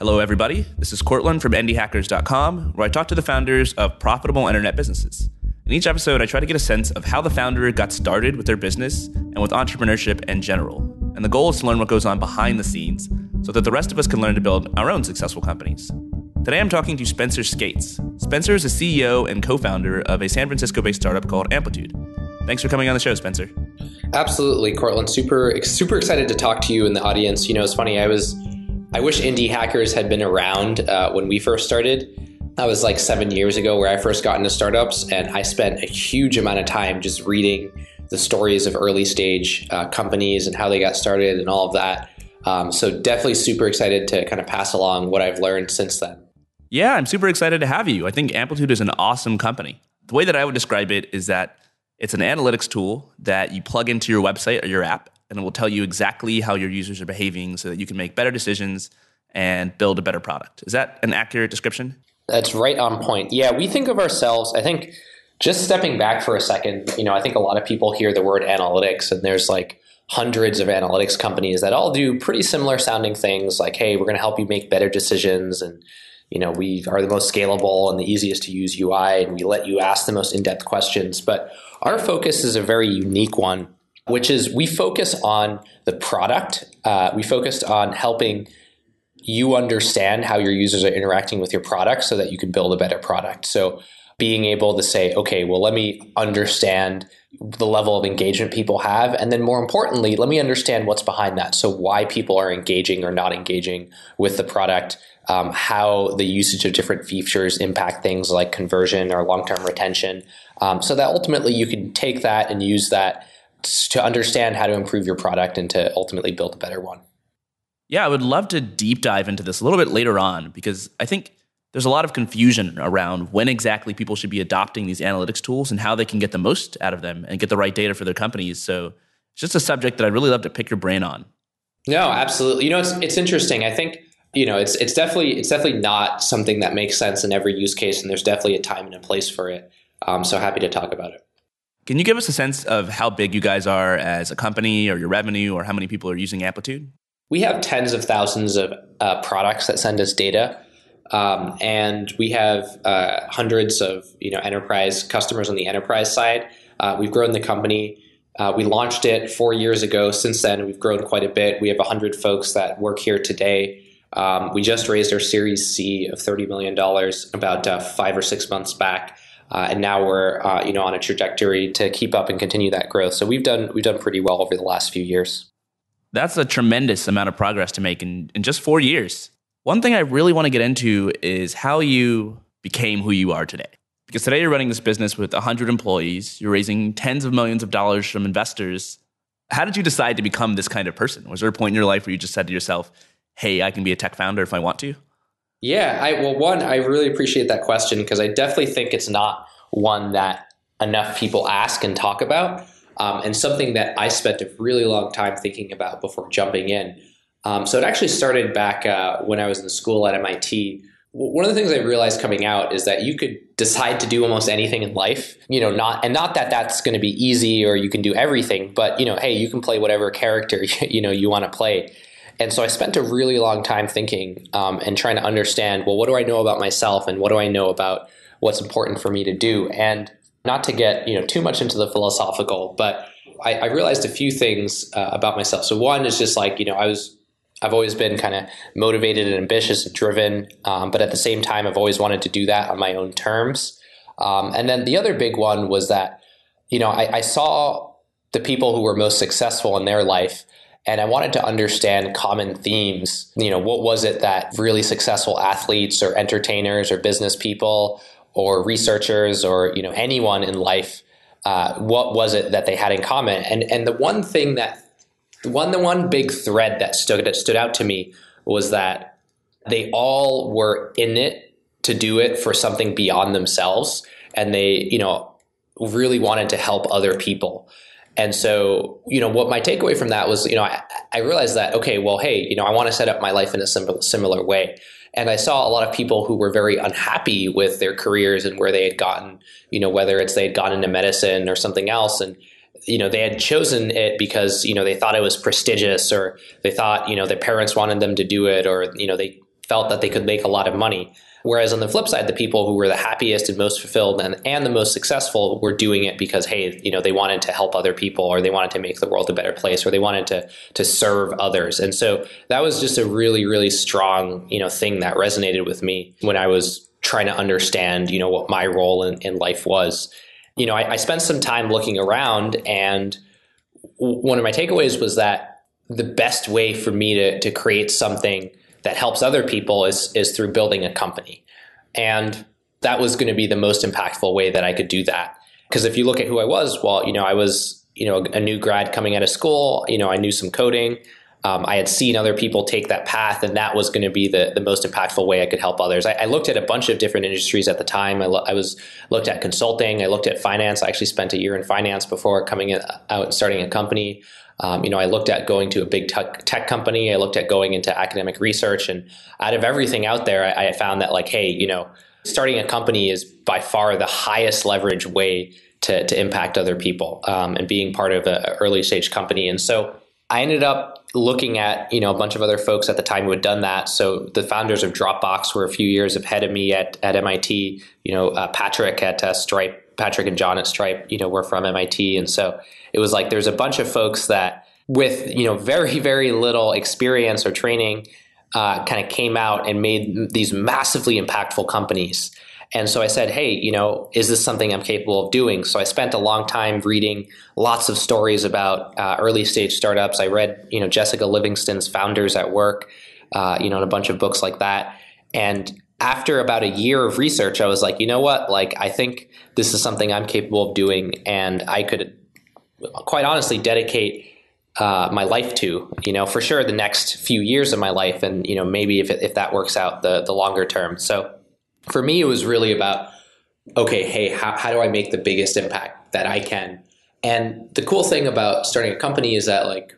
Hello, everybody. This is Courtland from indiehackers.com, where I talk to the founders of profitable internet businesses. In each episode, I try to get a sense of how the founder got started with their business and with entrepreneurship in general. And the goal is to learn what goes on behind the scenes so that the rest of us can learn to build our own successful companies. Today, I'm talking to Spencer Skates. Spencer is the CEO and co founder of a San Francisco based startup called Amplitude. Thanks for coming on the show, Spencer. Absolutely, Courtland. Super, super excited to talk to you and the audience. You know, it's funny. I was I wish indie hackers had been around uh, when we first started. That was like seven years ago where I first got into startups, and I spent a huge amount of time just reading the stories of early stage uh, companies and how they got started and all of that. Um, so definitely super excited to kind of pass along what I've learned since then. Yeah, I'm super excited to have you. I think Amplitude is an awesome company. The way that I would describe it is that it's an analytics tool that you plug into your website or your app and it will tell you exactly how your users are behaving so that you can make better decisions and build a better product. Is that an accurate description? That's right on point. Yeah, we think of ourselves, I think just stepping back for a second, you know, I think a lot of people hear the word analytics and there's like hundreds of analytics companies that all do pretty similar sounding things like, hey, we're going to help you make better decisions and you know, we are the most scalable and the easiest to use UI and we let you ask the most in-depth questions, but our focus is a very unique one which is we focus on the product. Uh, we focused on helping you understand how your users are interacting with your product so that you can build a better product. So being able to say, okay, well, let me understand the level of engagement people have. And then more importantly, let me understand what's behind that. So why people are engaging or not engaging with the product, um, how the usage of different features impact things like conversion or long-term retention. Um, so that ultimately you can take that and use that to understand how to improve your product and to ultimately build a better one. Yeah, I would love to deep dive into this a little bit later on because I think there's a lot of confusion around when exactly people should be adopting these analytics tools and how they can get the most out of them and get the right data for their companies. So it's just a subject that I'd really love to pick your brain on. No, absolutely. You know, it's it's interesting. I think you know it's it's definitely it's definitely not something that makes sense in every use case, and there's definitely a time and a place for it. Um, so happy to talk about it. Can you give us a sense of how big you guys are as a company or your revenue or how many people are using Amplitude? We have tens of thousands of uh, products that send us data. Um, and we have uh, hundreds of you know enterprise customers on the enterprise side. Uh, we've grown the company. Uh, we launched it four years ago. Since then, we've grown quite a bit. We have 100 folks that work here today. Um, we just raised our Series C of $30 million about uh, five or six months back. Uh, and now we're uh, you know on a trajectory to keep up and continue that growth. So we've done we've done pretty well over the last few years. That's a tremendous amount of progress to make in, in just four years. One thing I really want to get into is how you became who you are today. Because today you're running this business with 100 employees, you're raising tens of millions of dollars from investors. How did you decide to become this kind of person? Was there a point in your life where you just said to yourself, hey, I can be a tech founder if I want to? Yeah, I well one, I really appreciate that question because I definitely think it's not one that enough people ask and talk about. Um, and something that I spent a really long time thinking about before jumping in. Um, so it actually started back uh, when I was in school at MIT. One of the things I realized coming out is that you could decide to do almost anything in life, you know, not and not that that's going to be easy or you can do everything, but you know, hey, you can play whatever character you know you want to play. And so I spent a really long time thinking um, and trying to understand, well, what do I know about myself and what do I know about what's important for me to do? And not to get you know too much into the philosophical, but I, I realized a few things uh, about myself. So one is just like you know I was I've always been kind of motivated and ambitious and driven, um, but at the same time I've always wanted to do that on my own terms. Um, and then the other big one was that you know I, I saw the people who were most successful in their life and I wanted to understand common themes. You know, what was it that really successful athletes or entertainers or business people or researchers or, you know, anyone in life, uh, what was it that they had in common? And and the one thing that the one the one big thread that stood that stood out to me was that they all were in it to do it for something beyond themselves and they, you know, really wanted to help other people. And so, you know, what my takeaway from that was, you know, I, I realized that, okay, well, hey, you know, I want to set up my life in a similar, similar way. And I saw a lot of people who were very unhappy with their careers and where they had gotten, you know, whether it's they had gone into medicine or something else. And, you know, they had chosen it because, you know, they thought it was prestigious or they thought, you know, their parents wanted them to do it or, you know, they felt that they could make a lot of money. Whereas on the flip side, the people who were the happiest and most fulfilled and, and the most successful were doing it because, hey, you know, they wanted to help other people or they wanted to make the world a better place or they wanted to to serve others. And so that was just a really, really strong, you know, thing that resonated with me when I was trying to understand, you know, what my role in, in life was. You know, I, I spent some time looking around and one of my takeaways was that the best way for me to, to create something that helps other people is is through building a company. And that was going to be the most impactful way that I could do that. Because if you look at who I was, well, you know, I was, you know, a new grad coming out of school, you know, I knew some coding. Um, I had seen other people take that path, and that was going to be the, the most impactful way I could help others. I, I looked at a bunch of different industries at the time. I, lo- I, was looked at consulting. I looked at finance. I actually spent a year in finance before coming out starting a company. Um, you know, I looked at going to a big tech, company. I looked at going into academic research, and out of everything out there, I, I found that like, hey, you know, starting a company is by far the highest leverage way to, to impact other people um, and being part of an early stage company. And so I ended up looking at you know a bunch of other folks at the time who had done that. So the founders of Dropbox were a few years ahead of me at at MIT. You know, uh, Patrick at uh, Stripe, Patrick and John at Stripe. You know, were from MIT, and so it was like there's a bunch of folks that with you know very very little experience or training uh, kind of came out and made these massively impactful companies. And so i said hey you know is this something i'm capable of doing? So i spent a long time reading lots of stories about uh, early stage startups. I read you know jessica livingston's founders at work uh, you know and a bunch of books like that. And after about a year of research i was like you know what like i think this is something i'm capable of doing and i could quite honestly dedicate uh, my life to, you know, for sure the next few years of my life, and you know maybe if if that works out the the longer term. So for me, it was really about okay, hey, how how do I make the biggest impact that I can? And the cool thing about starting a company is that like,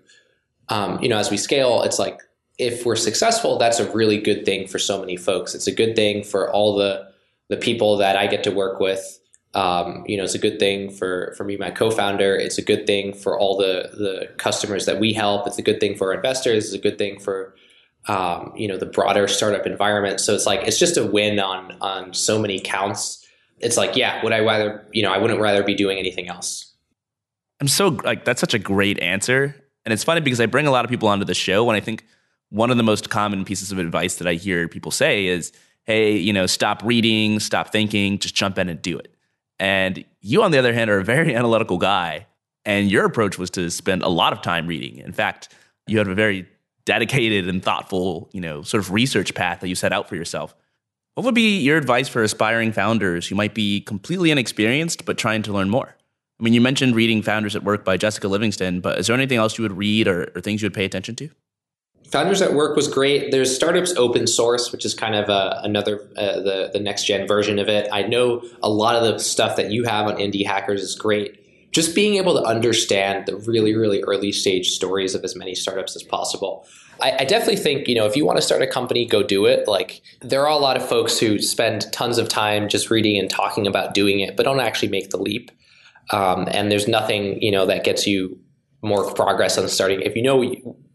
um, you know, as we scale, it's like if we're successful, that's a really good thing for so many folks. It's a good thing for all the the people that I get to work with um, you know, it's a good thing for, for me, my co-founder. It's a good thing for all the, the customers that we help. It's a good thing for our investors. It's a good thing for, um, you know, the broader startup environment. So it's like, it's just a win on, on so many counts. It's like, yeah, would I rather, you know, I wouldn't rather be doing anything else. I'm so like, that's such a great answer. And it's funny because I bring a lot of people onto the show and I think one of the most common pieces of advice that I hear people say is, Hey, you know, stop reading, stop thinking, just jump in and do it. And you, on the other hand, are a very analytical guy. And your approach was to spend a lot of time reading. In fact, you had a very dedicated and thoughtful, you know, sort of research path that you set out for yourself. What would be your advice for aspiring founders who might be completely inexperienced but trying to learn more? I mean, you mentioned reading Founders at Work by Jessica Livingston, but is there anything else you would read or, or things you would pay attention to? Founders at Work was great. There's Startups Open Source, which is kind of uh, another uh, the the next gen version of it. I know a lot of the stuff that you have on Indie Hackers is great. Just being able to understand the really really early stage stories of as many startups as possible. I, I definitely think you know if you want to start a company, go do it. Like there are a lot of folks who spend tons of time just reading and talking about doing it, but don't actually make the leap. Um, and there's nothing you know that gets you more progress on starting. If you know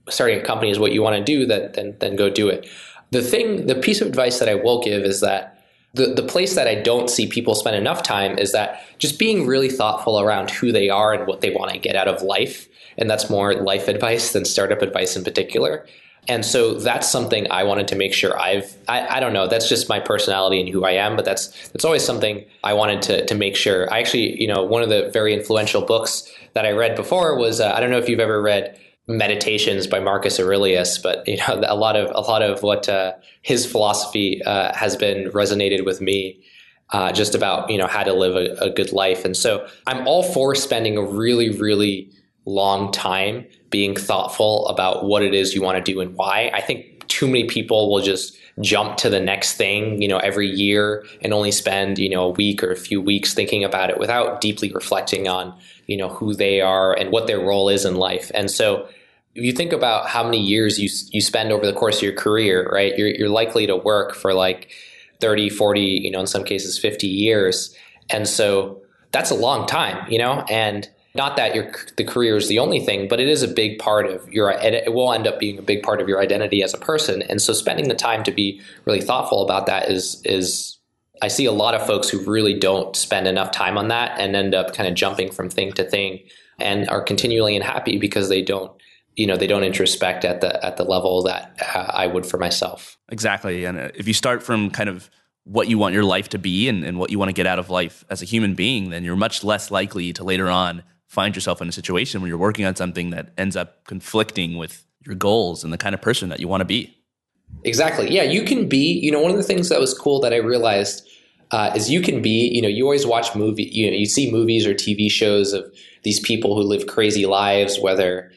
starting a company is what you want to do, then, then, then go do it. The thing, the piece of advice that I will give is that the, the place that I don't see people spend enough time is that just being really thoughtful around who they are and what they want to get out of life. And that's more life advice than startup advice in particular. And so that's something I wanted to make sure I've, I, I, don't know, that's just my personality and who I am, but that's, that's always something I wanted to, to make sure. I actually, you know, one of the very influential books that I read before was, uh, I don't know if you've ever read meditations by Marcus Aurelius, but you know a lot of a lot of what uh, his philosophy uh, has been resonated with me. Uh, just about you know how to live a, a, good life, and so I'm all for spending a really really long time being thoughtful about what it is you want to do and why. I think too many people will just jump to the next thing, you know, every year and only spend, you know, a week or a few weeks thinking about it without deeply reflecting on, you know, who they are and what their role is in life. And so if you think about how many years you you spend over the course of your career, right? You're you're likely to work for like 30, 40, you know, in some cases 50 years. And so that's a long time, you know? And Not that your the career is the only thing, but it is a big part of your. It will end up being a big part of your identity as a person. And so, spending the time to be really thoughtful about that is is. I see a lot of folks who really don't spend enough time on that and end up kind of jumping from thing to thing and are continually unhappy because they don't you know they don't introspect at the at the level that uh, I would for myself. Exactly, and uh, if you start from kind of what you want your life to be and, and what you want to get out of life as a human being, then you're much less likely to later on find yourself in a situation where you're working on something that ends up conflicting with your goals and the kind of person that you want to be. Exactly. Yeah, you can be. You know, one of the things that was cool that I realized uh, is you can be. You know, you always watch movie. You know, you see movies or TV shows of these people who live crazy lives, whether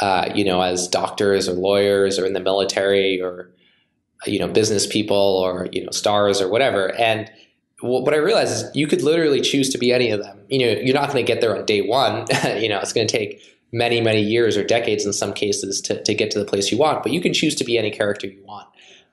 uh, you know as doctors or lawyers or in the military or you know business people or you know stars or whatever and what I realized is you could literally choose to be any of them. You know, you're not going to get there on day one. you know, it's going to take many, many years or decades in some cases to, to get to the place you want, but you can choose to be any character you want.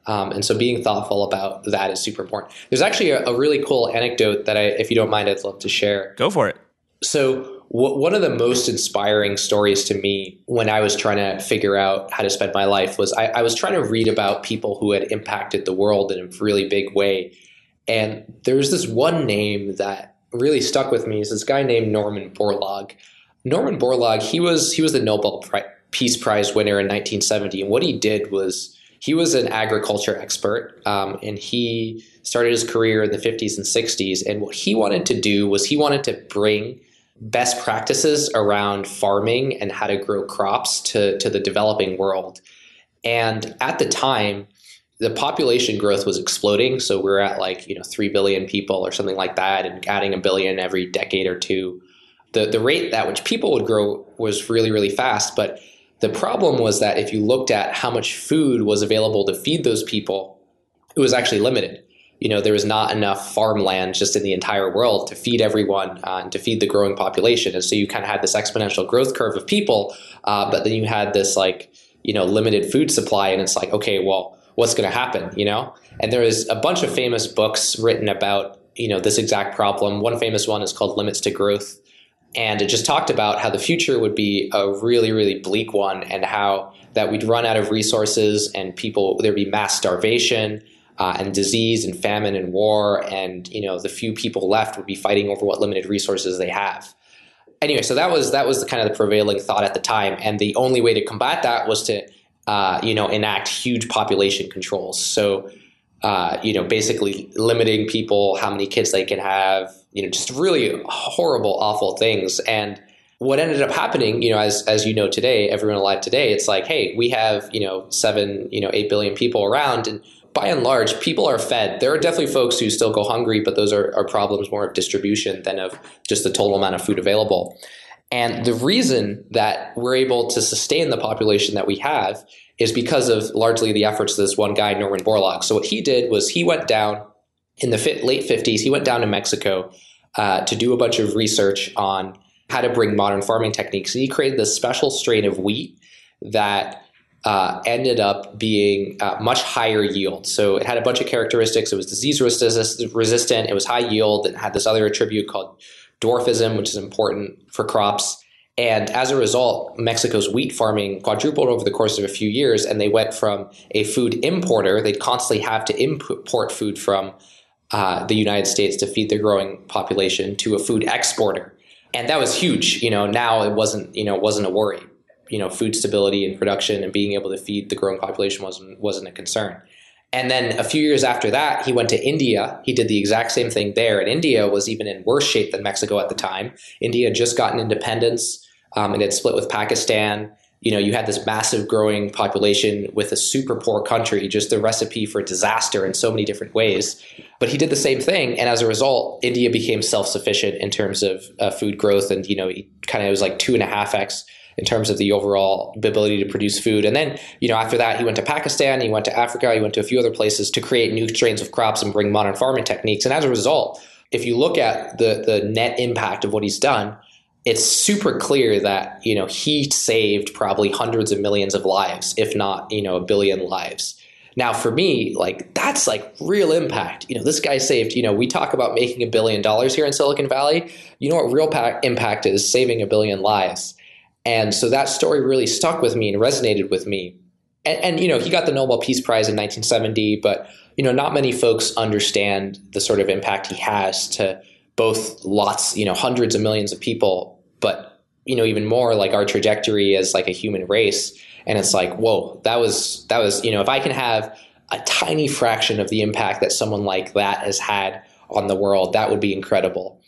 Um, and so being thoughtful about that is super important. There's actually a, a, really cool anecdote that I, if you don't mind, I'd love to share. Go for it. So one of the most inspiring stories to me when I was trying to figure out how to spend my life was I, I was trying to read about people who had impacted the world in a really big way and there's this one name that really stuck with me is this guy named Norman Borlaug. Norman Borlaug, he was he was the Nobel Peace Prize winner in 1970, and what he did was he was an agriculture expert, um, and he started his career in the 50s and 60s. And what he wanted to do was he wanted to bring best practices around farming and how to grow crops to to the developing world. And at the time, the population growth was exploding. So we're at like, you know, 3 billion people or something like that and adding a billion every decade or two. The, the rate at which people would grow was really, really fast. But the problem was that if you looked at how much food was available to feed those people, it was actually limited. You know, there was not enough farmland just in the entire world to feed everyone uh, and to feed the growing population. And so you kind of had this exponential growth curve of people, uh, but then you had this like, you know, limited food supply. And it's like, okay, well, what's going to happen, you know? And there is a bunch of famous books written about, you know, this exact problem. One famous one is called Limits to Growth. And it just talked about how the future would be a really, really bleak one and how that we'd run out of resources and people, there'd be mass starvation uh, and disease and famine and war. And, you know, the few people left would be fighting over what limited resources they have anyway, so that was that was the kind of the prevailing thought at the time, and the only way to combat that was to uh, you know, enact huge population controls. So, uh, you know, basically limiting people, how many kids they can have, you know, just really horrible, awful things. And what ended up happening, you know, as as you know today, everyone alive today, it's like, hey, we have, you know, seven, you know, eight billion people around, and by and large, people are fed. There are definitely folks who still go hungry, but those are, are problems more of distribution than of just the total amount of food available. And the reason that we're able to sustain the population that we have is because of largely the efforts of this one guy, Norman Borlaug. So what he did was he went down in the late 50s, he went down to Mexico uh, to do a bunch of research on how to bring modern farming techniques. And he created this special strain of wheat that uh, ended up being uh, much higher yield. So it had a bunch of characteristics. It was disease resistant, it was high yield, and had this other attribute called dwarfism, which is important for crops. And as a result, Mexico's wheat farming quadrupled over the course of a few years, and they went from a food importer, they'd constantly have to import food from uh, the United States to feed their growing population, to a food exporter. And that was huge. You know, now it wasn't, you know, it wasn't a worry. You know, food stability and production and being able to feed the growing population wasn't wasn't a concern. And then a few years after that, he went to India. He did the exact same thing there. And India was even in worse shape than Mexico at the time. India had just gotten independence. Um, and it had split with Pakistan. You know, you had this massive growing population with a super poor country, just the recipe for disaster in so many different ways. But he did the same thing, and as a result, India became self-sufficient in terms of uh, food growth, and you know, kind of was like two and a half x in terms of the overall ability to produce food. And then, you know, after that, he went to Pakistan, he went to Africa, he went to a few other places to create new strains of crops and bring modern farming techniques. And as a result, if you look at the the net impact of what he's done, it's super clear that you know he saved probably hundreds of millions of lives, if not you know a billion lives. Now, for me, like that's like real impact. You know, this guy saved. You know, we talk about making a billion dollars here in Silicon Valley. You know what real pa- impact is? Saving a billion lives. And so that story really stuck with me and resonated with me. And, and you know, he got the Nobel Peace Prize in 1970, but you know, not many folks understand the sort of impact he has to both lots, you know, hundreds of millions of people, but you know, even more like our trajectory as like a human race and it's like whoa that was that was you know if i can have a tiny fraction of the impact that someone like that has had on the world that would be incredible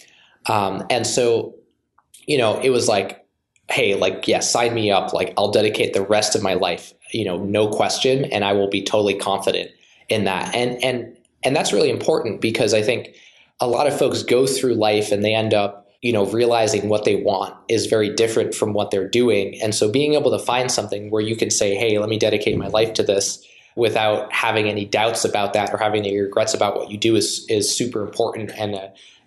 um, and so you know it was like hey like yeah sign me up. Like i'll dedicate the rest of my life you know no question and i will be totally confident in that. And and and that's really important because i think a lot of folks go through life and they end up you know realizing what they want is very different from what they're doing. And so being able to find something where you can say hey let me dedicate my life to this without having any doubts about that or having any regrets about what you do is is super important and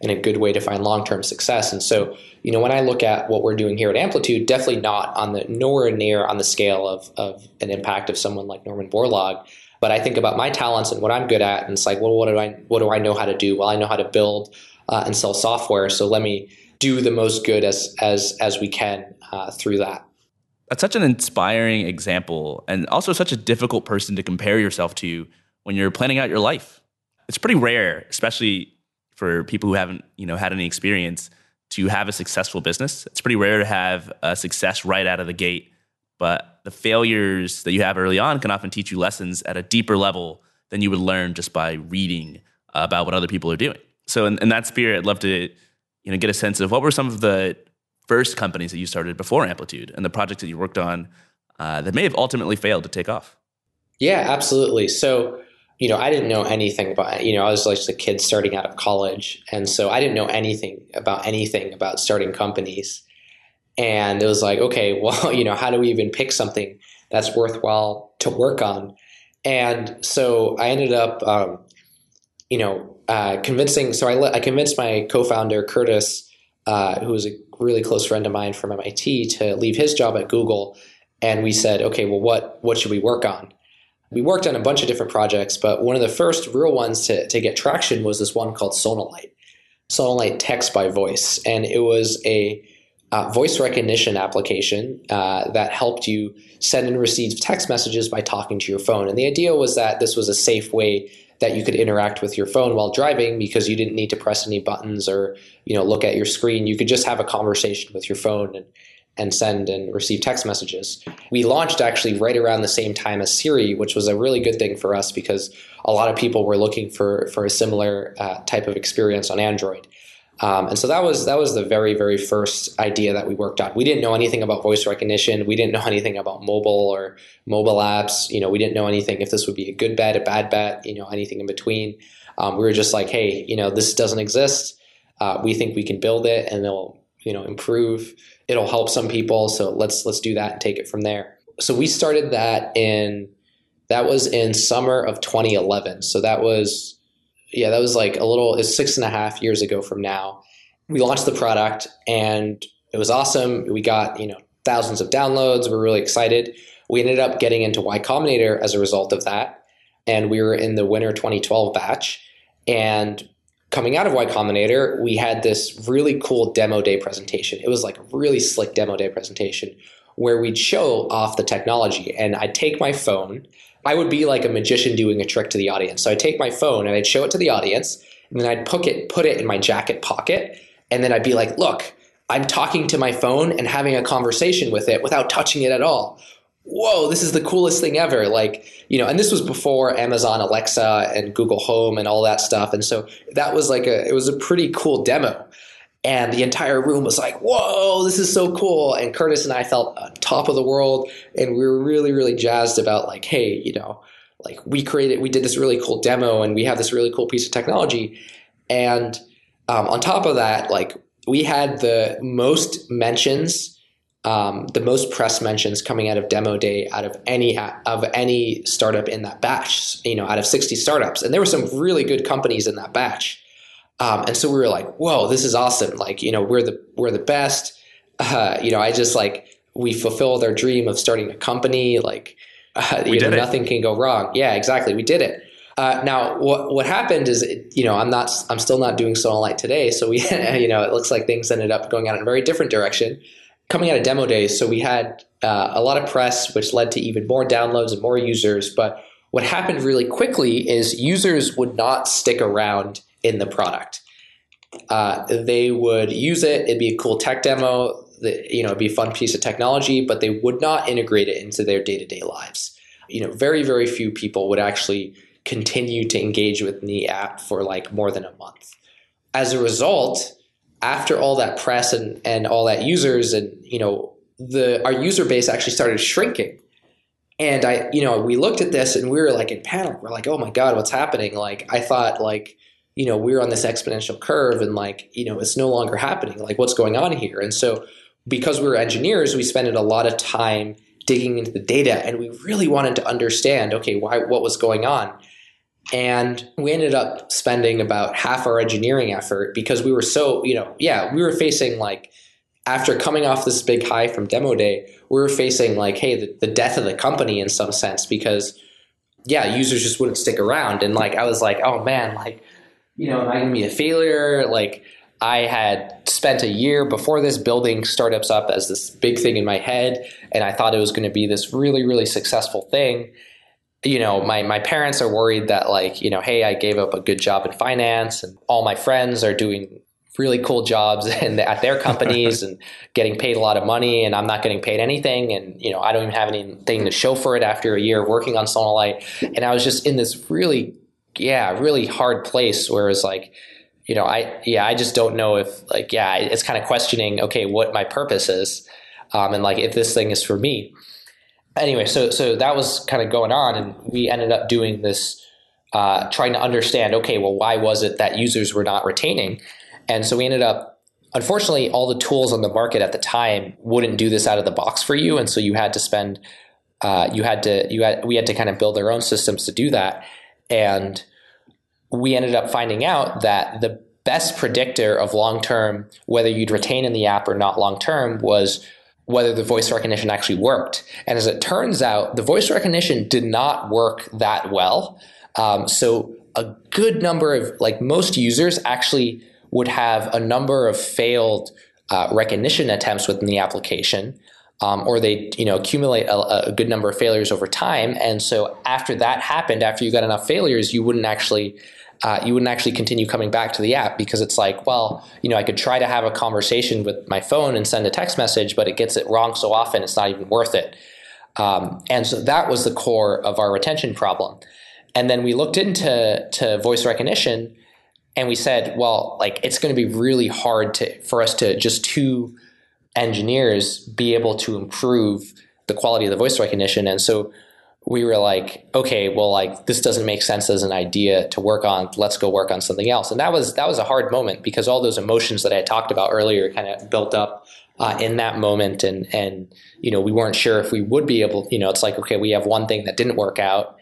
and a good way to find long-term success and so you know when i look at what we're doing here at amplitude definitely not on the nowhere near on the scale of, of an impact of someone like norman borlaug but i think about my talents and what i'm good at and it's like well what do i what do i know how to do well i know how to build uh, and sell software. So let me do the most good as as as we can uh, through that. That's such an inspiring example, and also such a difficult person to compare yourself to when you're planning out your life. It's pretty rare, especially for people who haven't you know had any experience to have a successful business. It's pretty rare to have a success right out of the gate, but the failures that you have early on can often teach you lessons at a deeper level than you would learn just by reading about what other people are doing so in, in that spirit, I'd love to you know get a sense of what were some of the first companies that you started before Amplitude and the projects that you worked on uh, that may have ultimately failed to take off. Yeah, absolutely. So you know, I didn't know anything about, you know, I was like a kid starting out of college. And so I didn't know anything about anything about starting companies. And it was like, okay, well, you know, how do we even pick something that's worthwhile to work on? And so I ended up, um, you know, uh, convincing. So I, I convinced my co-founder Curtis, uh, who was a really close friend of mine from MIT, to leave his job at Google, and we said, okay, well, what what should we work on? We worked on a bunch of different projects, but one of the first real ones to, to get traction was this one called Sonalight, Sonalight Text by Voice, and it was a uh, voice recognition application uh, that helped you send and receive text messages by talking to your phone. And the idea was that this was a safe way that you could interact with your phone while driving because you didn't need to press any buttons or you know look at your screen. You could just have a conversation with your phone and and send and receive text messages. We launched actually right around the same time as Siri, which was a really good thing for us because a lot of people were looking for for a similar uh, type of experience on Android. Um, and so that was that was the very very first idea that we worked on. We didn't know anything about voice recognition. We didn't know anything about mobile or mobile apps. You know, we didn't know anything if this would be a good bet, a bad bet. You know, anything in between. Um, we were just like, hey, you know, this doesn't exist. Uh, we think we can build it, and it'll you know improve. It'll help some people. So let's let's do that and take it from there. So we started that in that was in summer of 2011. So that was yeah, that was like a little, it's six and a half years ago from now. We launched the product and it was awesome. We got, you know, thousands of downloads. We are really excited. We ended up getting into Y Combinator as a result of that. And we were in the winter 2012 batch. And coming out of Y Combinator, we had this really cool demo day presentation. It was like a really slick demo day presentation where we'd show off the technology. And I'd take my phone I would be like a magician doing a trick to the audience. So I'd take my phone and I'd show it to the audience, and then I'd put it put it in my jacket pocket, and then I'd be like, "Look, I'm talking to my phone and having a conversation with it without touching it at all." Whoa, this is the coolest thing ever. Like, you know, and this was before Amazon Alexa and Google Home and all that stuff. And so that was like a it was a pretty cool demo and the entire room was like, "Whoa, this is so cool!" And Curtis and I felt on top of the world, and we were really, really jazzed about like, "Hey, you know, like we created, we did this really cool demo, and we have this really cool piece of technology." And um, on top of that, like we had the most mentions, um, the most press mentions coming out of demo day out of any of any startup in that batch. You know, out of sixty startups, and there were some really good companies in that batch. Um, and so we were like, whoa, this is awesome. Like, you know, we're the, we're the best. Uh, you know, I just like, we fulfilled our dream of starting a company. Like, Uh, did know, Nothing can go wrong. Yeah, exactly. We did it. Uh, now, what what happened is, you know, I'm not, I'm still not doing Sonalight today. So we, you know, it looks like things ended up going out in a very different direction. Coming out of demo days, so we had uh, a lot of press, which led to even more downloads and more users. But what happened really quickly is users would not stick around in the product. Uh, they would use it; it'd be a cool tech demo. That you know, it'd be a fun piece of technology, but they would not integrate it into their day to day lives. You know, very very few people would actually continue to engage with the app for like more than a month. As a result, after all that press and, and all that users and you know the our user base actually started shrinking. And I, you know, we looked at this and we were like in panic. We're like, oh my God, what's happening? Like I thought like, you know, we're on this exponential curve and like, you know, it's no longer happening. Like what's going on here? And so because we were engineers, we spent a lot of time digging into the data and we really wanted to understand, okay, why what was going on. And we ended up spending about half our engineering effort because we were so, you know, yeah, we were facing like, after coming off this big high from demo day, we were facing like, hey, the, the death of the company in some sense because, yeah, users just wouldn't stick around. And like, I was like, oh man, like, you know, am I going to be a failure? Like, I had spent a year before this building startups up as this big thing in my head, and I thought it was going to be this really, really successful thing you know, my, my parents are worried that like, you know, hey, I gave up a good job in finance and all my friends are doing really cool jobs and at their companies and getting paid a lot of money and I'm not getting paid anything and you know I don't even have anything to show for it after a year of working on Sonalight and I was just in this really yeah really hard place where it's like you know I yeah I just don't know if like yeah it's kind of questioning okay what my purpose is um, and like if this thing is for me anyway, so so that was kind of going on, and we ended up doing this, uh, trying to understand. Okay, well, why was it that users were not retaining? And so we ended up. Unfortunately, all the tools on the market at the time wouldn't do this out of the box for you, and so you had to spend, uh, you had to, you had, we had to kind of build our own systems to do that, and we ended up finding out that the best predictor of long term, whether you'd retain in the app or not long term, was whether the voice recognition actually worked. And as it turns out, the voice recognition did not work that well. Um, so a good number of, like most users, actually would have a number of failed uh, recognition attempts within the application. Um, or they you know accumulate a, a, good number of failures over time and so after that happened after you got enough failures you wouldn't actually uh, you wouldn't actually continue coming back to the app because it's like, well, you know, I could try to have a conversation with my phone and send a text message, but it gets it wrong so often it's not even worth it. Um, and so that was the core of our retention problem. And then we looked into to voice recognition and we said, well, like it's going to be really hard to for us to just two engineers be able to improve the quality of the voice recognition. And so we were like, okay, well, like this doesn't make sense as an idea to work on. Let's go work on something else. And that was that was a hard moment because all those emotions that I talked about earlier kind of built up uh, in that moment, and and you know we weren't sure if we would be able. You know, it's like okay, we have one thing that didn't work out,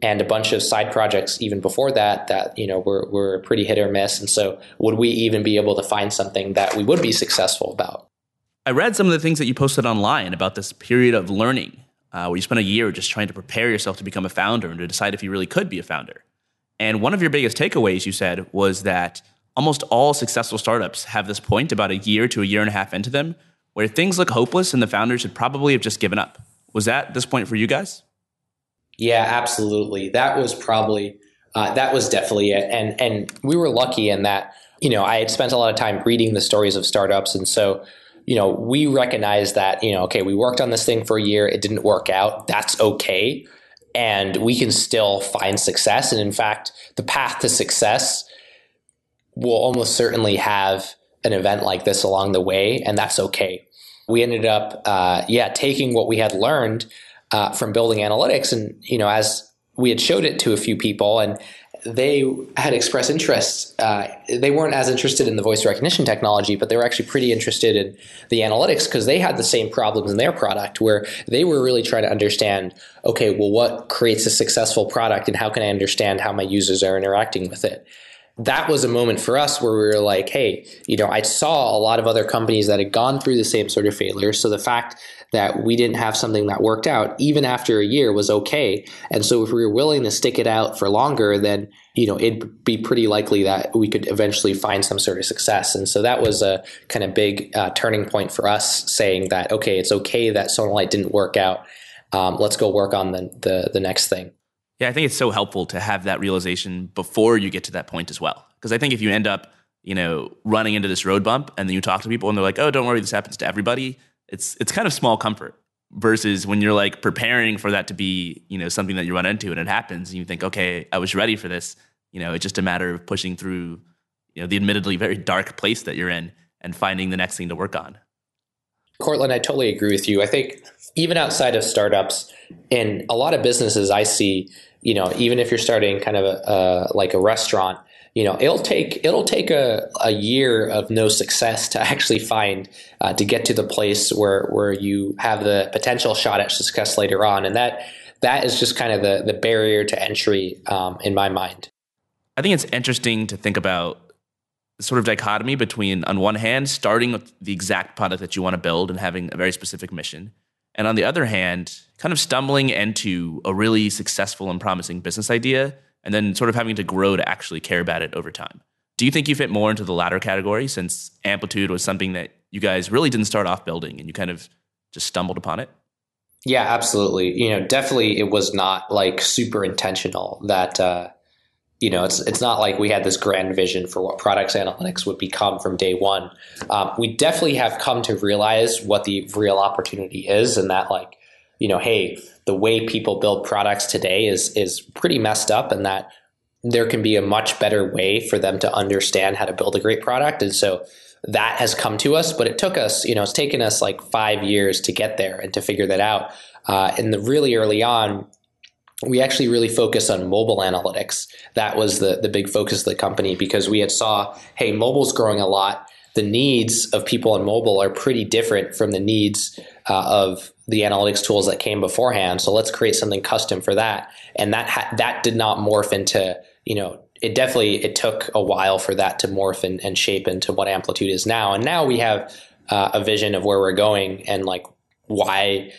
and a bunch of side projects even before that that you know were were pretty hit or miss. And so, would we even be able to find something that we would be successful about? I read some of the things that you posted online about this period of learning uh, where you spent a year just trying to prepare yourself to become a founder and to decide if you really could be a founder. And one of your biggest takeaways, you said, was that almost all successful startups have this point about a year to a year and a half into them where things look hopeless and the founders should probably have just given up. Was that this point for you guys? Yeah, absolutely. That was probably uh, that was definitely it, and and we were lucky in that you know I had spent a lot of time reading the stories of startups, and so you know, we recognize that, you know, okay, we worked on this thing for a year, it didn't work out. That's okay. And we can still find success. And in fact, the path to success will almost certainly have an event like this along the way, and that's okay. We ended up, uh, yeah, taking what we had learned uh, from building analytics, and you know, as we had showed it to a few people, and they had expressed interest. Uh, they weren't as interested in the voice recognition technology, but they were actually pretty interested in the analytics because they had the same problems in their product where they were really trying to understand okay, well, what creates a successful product and how can I understand how my users are interacting with it? that was a moment for us where we were like, hey, you know, I saw a lot of other companies that had gone through the same sort of failure. So the fact that we didn't have something that worked out, even after a year, was okay. And so if we were willing to stick it out for longer, then, you know, it'd be pretty likely that we could eventually find some sort of success. And so that was a kind of big uh, turning point for us saying that, okay, it's okay that Sonalight didn't work out. Um, let's go work on the, the, the next thing. Yeah, I think it's so helpful to have that realization before you get to that point as well. Because I think if you end up, you know, running into this road bump and then you talk to people and they're like, "Oh, don't worry, this happens to everybody," it's it's kind of small comfort. Versus when you're like preparing for that to be, you know, something that you run into and it happens, and you think, "Okay, I was ready for this." You know, it's just a matter of pushing through, you know, the admittedly very dark place that you're in and finding the next thing to work on. Courtland, I totally agree with you. I think even outside of startups, in a lot of businesses, I see you know, even if you're starting kind of a, like a restaurant, you know, it'll take it'll take a, a year of no success to actually find uh, to get to the place where where you have the potential shot at success later on, and that that is just kind of the the barrier to entry um, in my mind. I think it's interesting to think about sort of dichotomy between, on one hand, starting with the exact product that you want to build and having a very specific mission, and on the other hand, kind of stumbling into a really successful and promising business idea and then sort of having to grow to actually care about it over time. Do you think you fit more into the latter category since Amplitude was something that you guys really didn't start off building and you kind of just stumbled upon it? Yeah, absolutely. You know, definitely it was not like super intentional that uh, you know, it's it's not like we had this grand vision for what products analytics would become from day one. Um, we definitely have come to realize what the real opportunity is, and that like, you know, hey, the way people build products today is is pretty messed up, and that there can be a much better way for them to understand how to build a great product, and so that has come to us. But it took us, you know, it's taken us like five years to get there and to figure that out. Uh, and the really early on, we actually really focused on mobile analytics. That was the, the big focus of the company because we had saw, hey, mobile's growing a lot. The needs of people on mobile are pretty different from the needs uh, of the analytics tools that came beforehand. So let's create something custom for that. And that ha- that did not morph into, you know, it definitely it took a while for that to morph and, and shape into what Amplitude is now. And now we have uh, a vision of where we're going and like why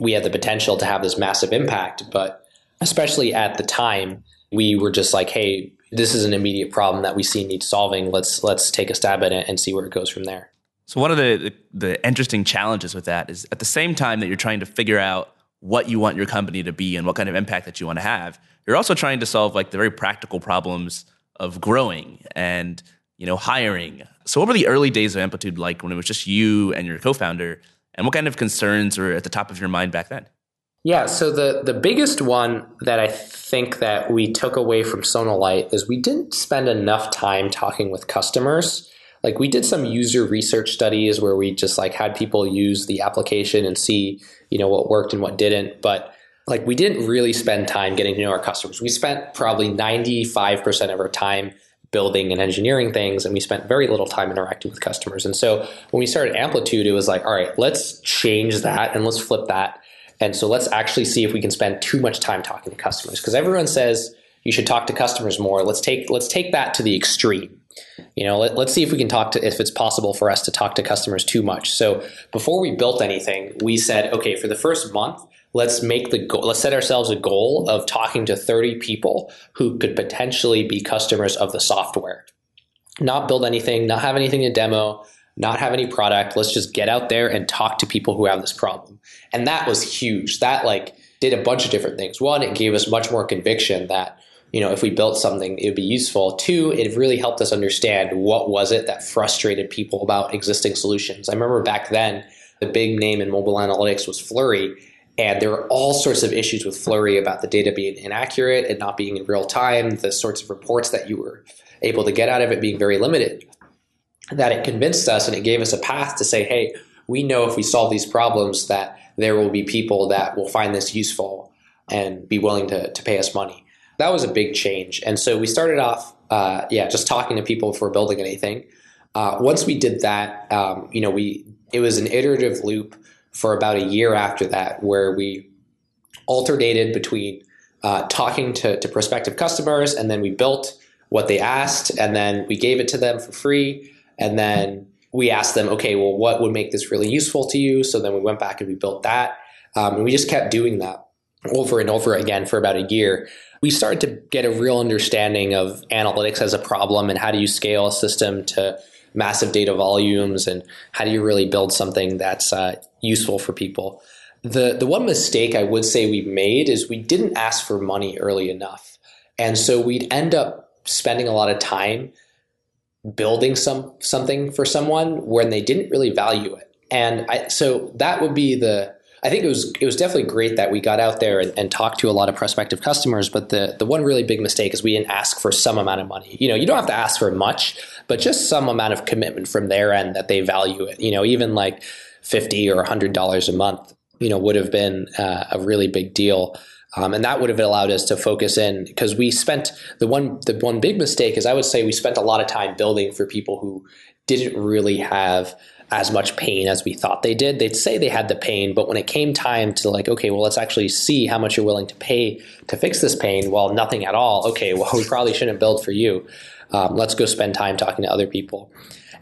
we had the potential to have this massive impact. But especially at the time, we were just like, hey, this is an immediate problem that we see needs solving. Let's let's take a stab at it and see where it goes from there. So one of the, the, the interesting challenges with that is at the same time that you're trying to figure out what you want your company to be and what kind of impact that you want to have, you're also trying to solve like the very practical problems of growing and you know hiring. So what were the early days of Amplitude like when it was just you and your co-founder and what kind of concerns were at the top of your mind back then? Yeah, so the the biggest one that I think that we took away from Sonalight is we didn't spend enough time talking with customers. Like we did some user research studies where we just like had people use the application and see, you know, what worked and what didn't, but like we didn't really spend time getting to know our customers. We spent probably 95% of our time building and engineering things and we spent very little time interacting with customers. And so when we started amplitude it was like all right let's change that and let's flip that. And so let's actually see if we can spend too much time talking to customers. Because everyone says you should talk to customers more. Let's take let's take that to the extreme you know let, us see if we can talk to if it's possible for us to talk to customers too much so before we built anything we said okay for the first month let's make the goal, let's set ourselves a goal of talking to 30 people who could potentially be customers of the software. Not build anything, not have anything to demo, not have any product. Let's just get out there and talk to people who have this problem. And that was huge. That like did a bunch of different things. One, it gave us much more conviction that you know if we built something it would be useful two it really helped us understand what was it that frustrated people about existing solutions i remember back then the big name in mobile analytics was flurry and there were all sorts of issues with Flurry about the data being inaccurate and not being in real time, the sorts of reports that you were able to get out of it being very limited. That it convinced us and it gave us a path to say, hey, we know if we solve these problems that there will be people that will find this useful and be willing to, to pay us money. That was a big change. And so we started off, uh, yeah, just talking to people before building anything. Uh, once we did that, um, you know, we it was an iterative loop for about a year after that, where we alternated between uh, talking to, to prospective customers and then we built what they asked, and then we gave it to them for free. And then we asked them, okay, well, what would make this really useful to you? So then we went back and we built that. Um, and we just kept doing that over and over again for about a year. We started to get a real understanding of analytics as a problem and how do you scale a system to massive data volumes and how do you really build something that's uh, useful for people. The, the one mistake I would say we made is we didn't ask for money early enough. And so we'd end up spending a lot of time building some something for someone when they didn't really value it. And I, so that would be the I think it was it was definitely great that we got out there and, and, talked to a lot of prospective customers. But the the one really big mistake is we didn't ask for some amount of money. You know, you don't have to ask for much, but just some amount of commitment from their end that they value it. You know, even like fifty or hundred dollars a month, you know, would have been uh, a really big deal. Um, and that would have allowed us to focus in because we spent the one the one big mistake is I would say we spent a lot of time building for people who didn't really have as much pain as we thought they did. They'd say they had the pain, but when it came time to like, okay, well, let's actually see how much you're willing to pay to fix this pain, well, nothing at all. Okay, well, we probably shouldn't build for you. Um, let's go spend time talking to other people.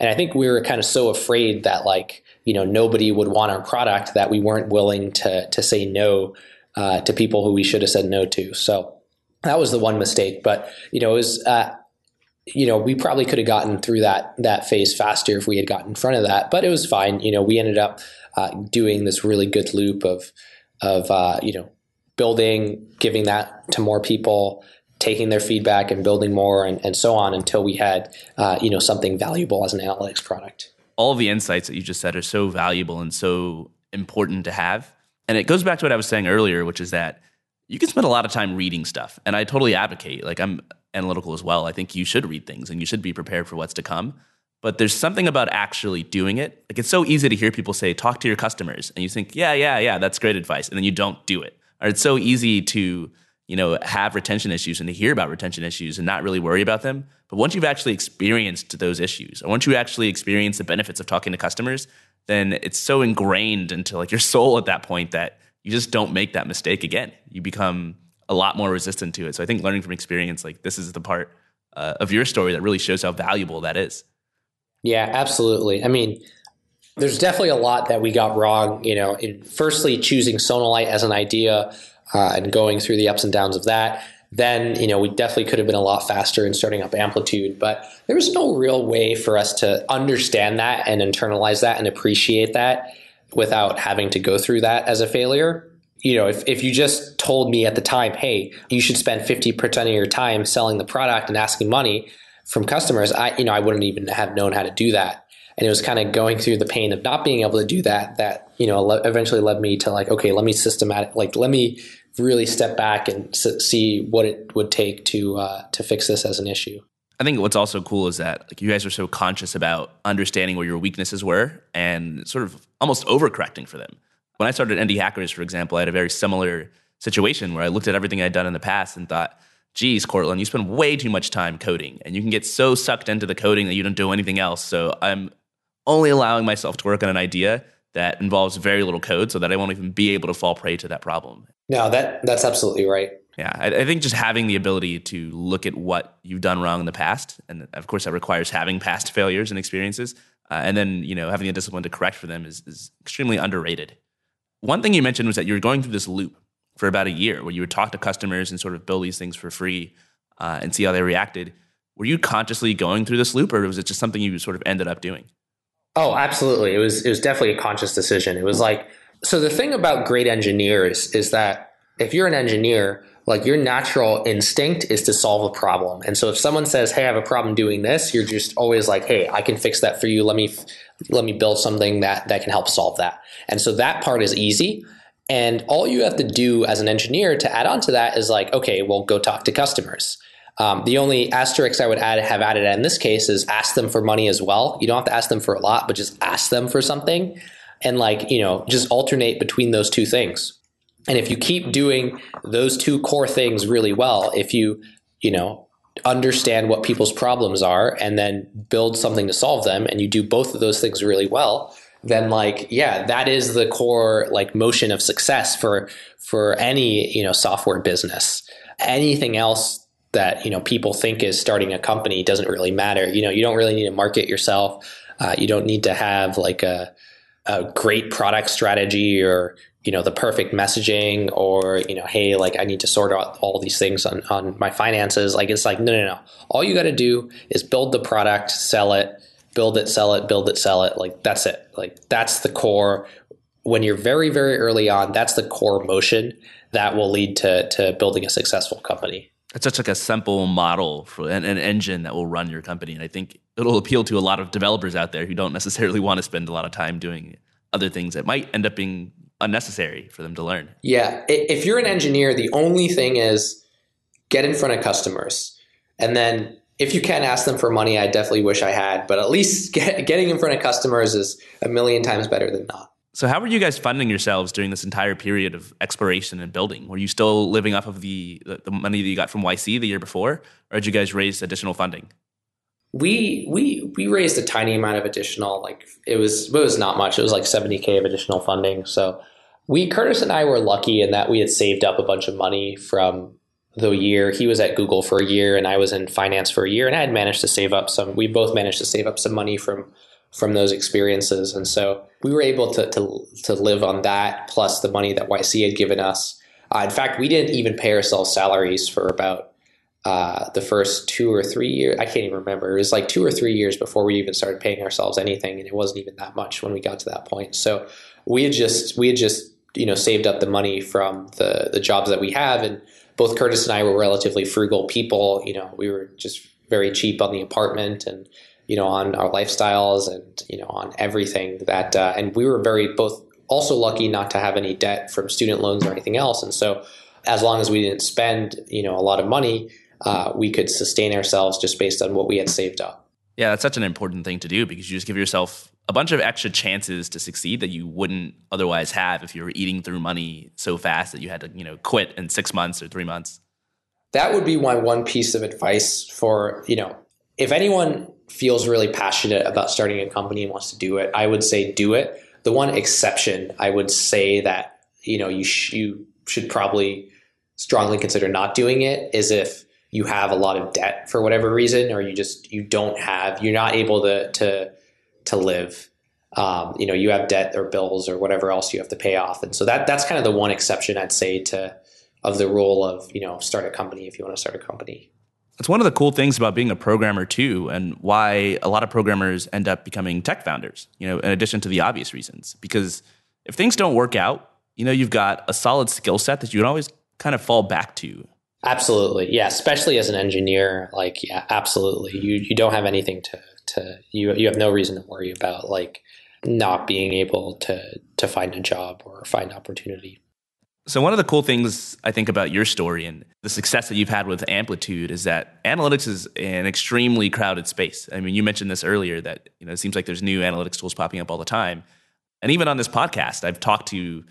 And I think we were kind of so afraid that like, you know, nobody would want our product that we weren't willing to to say no uh, to people who we should have said no to. So that was the one mistake. But you know, it was uh, you know we probably could have gotten through that that phase faster if we had gotten in front of that. But it was fine. You know, we ended up uh, doing this really good loop of of uh, you know building, giving that to more people. Taking their feedback and building more, and, and so on, until we had, uh, you know, something valuable as an analytics product. All the insights that you just said are so valuable and so important to have and it goes back to what I was saying earlier, which is that you can spend a lot of time reading stuff. And I totally advocate, like, I'm analytical as well. I think you should read things and you should be prepared for what's to come. But there's something about actually doing it. Like, it's so easy to hear people say, talk to your customers. And you think, yeah, yeah, yeah, that's great advice. And then you don't do it. Or it's so easy to, you know, have retention issues and to hear about retention issues and not really worry about them. But once you've actually experienced those issues, or once you actually experience the benefits of talking to customers, then it's so ingrained into like your soul at that point that you just don't make that mistake again. You become a lot more resistant to it. So I think learning from experience, like this is the part uh, of your story that really shows how valuable that is. Yeah, absolutely. I mean, there's definitely a lot that we got wrong. You know, in firstly choosing Sonalight as an idea uh, and going through the ups and downs of that then you know we definitely could have been a lot faster in starting up amplitude but there was no real way for us to understand that and internalize that and appreciate that without having to go through that as a failure you know if, if you just told me at the time hey you should spend 50% of your time selling the product and asking money from customers i you know i wouldn't even have known how to do that and it was kind of going through the pain of not being able to do that that you know eventually led me to like okay let me systematic like let me really step back and see what it would take to uh, to fix this as an issue. I think what's also cool is that like you guys are so conscious about understanding where your weaknesses were and sort of almost overcorrecting for them. When I started Indie Hackers, for example, I had a very similar situation where I looked at everything I'd done in the past and thought, geez, Courtland, you spend way too much time coding and you can get so sucked into the coding that you don't do anything else. So I'm only allowing myself to work on an idea that involves very little code so that I won't even be able to fall prey to that problem. No, that that's absolutely right. Yeah, I, I, think just having the ability to look at what you've done wrong in the past, and of course that requires having past failures and experiences, uh, and then you know having the discipline to correct for them is, is extremely underrated. One thing you mentioned was that you were going through this loop for about a year, where you would talk to customers and sort of build these things for free uh, and see how they reacted. Were you consciously going through this loop, or was it just something you sort of ended up doing? Oh, absolutely. It was it was definitely a conscious decision. It was like so the thing about great engineers is that if you're an engineer, like your natural instinct is to solve a problem. And so if someone says, "Hey, I have a problem doing this," you're just always like, "Hey, I can fix that for you. Let me let me build something that that can help solve that." And so that part is easy. And all you have to do as an engineer to add on to that is like, okay, well, go talk to customers. Um, the only asterisk I would add have added in this case is ask them for money as well. You don't have to ask them for a lot, but just ask them for something and like, you know, just alternate between those two things. And if you keep doing those two core things really well, if you, you know, understand what people's problems are and then build something to solve them and you do both of those things really well, then like yeah, that is the core like motion of success for for any, you know, software business. Anything else that you know people think is starting a company doesn't really matter. You know, you don't really need to market yourself. Uh, you don't need to have like a a great product strategy or you know the perfect messaging or you know hey like i need to sort out all these things on, on my finances. Like it's like no no no. All you got to do is build the product sell it build it sell it build it sell it. Like that's it. Like that's the core. When you're very very early on that's the core motion that will lead to to building a successful company. It's such like a simple model for an, an engine that will run your company and i think it'll appeal to a lot of developers out there who don't necessarily want to spend a lot of time doing other things that might end up being unnecessary for them to learn. Yeah. If you're an engineer, the only thing is get in front of customers. And then if you can ask them for money, I definitely wish I had, but at least get, getting in front of customers is a million times better than not. So, how were you guys funding yourselves during this entire period of exploration and building? Were you still living off of the, the money that you got from YC the year before, or did you guys raise additional funding? We we we raised a tiny amount of additional like it was it was not much. It was like 70k of additional funding. So we curtis and i were lucky in that we had saved up a bunch of money from the year. He was at google for a year and i was in finance for a year and i had managed to save up some we both managed to save up some money from from those experiences. And so we were able to to, to live on that plus the money that yc had given us. Uh, in fact we didn't even pay ourselves salaries for about uh, the first two or three years. I can't even remember. It was like two or three years before we even started paying ourselves anything, and it wasn't even that much when we got to that point. So we had just we had just you know saved up the money from the the jobs that we have, and both Curtis and I were relatively frugal people. You know, we were just very cheap on the apartment and you know on our lifestyles and you know on everything that uh, and we were very both also lucky not to have any debt from student loans or anything else and so as long as we didn't spend you know a lot of money uh, we could sustain ourselves just based on what we had saved up. Yeah, that's such an important thing to do because you just give yourself a bunch of extra chances to succeed that you wouldn't otherwise have if you were eating through money so fast that you had to, you know, quit in six months or three months. That would be my one piece of advice for, you know, if anyone feels really passionate about starting a company and wants to do it, I would say do it. The one exception I would say that, you know, you, sh- you should probably strongly consider not doing it is if you have a lot of debt for whatever reason, or you just you don't have you're not able to to to live. Um, you know, you have debt or bills or whatever else you have to pay off, and so that that's kind of the one exception I'd say to of the rule of you know start a company if you want to start a company. It's one of the cool things about being a programmer too, and why a lot of programmers end up becoming tech founders. You know, in addition to the obvious reasons, because if things don't work out, you know, you've got a solid skill set that you can always kind of fall back to Absolutely. Yeah. Especially as an engineer, like, yeah, absolutely. You, you don't have anything to, to, you, you have no reason to worry about like not being able to, to find a job or find opportunity. So one of the cool things I think about your story and the success that you've had with Amplitude is that analytics is an extremely crowded space. I mean, you mentioned this earlier that you know it seems like there's new analytics tools popping up all the time. And even on this podcast, I've talked to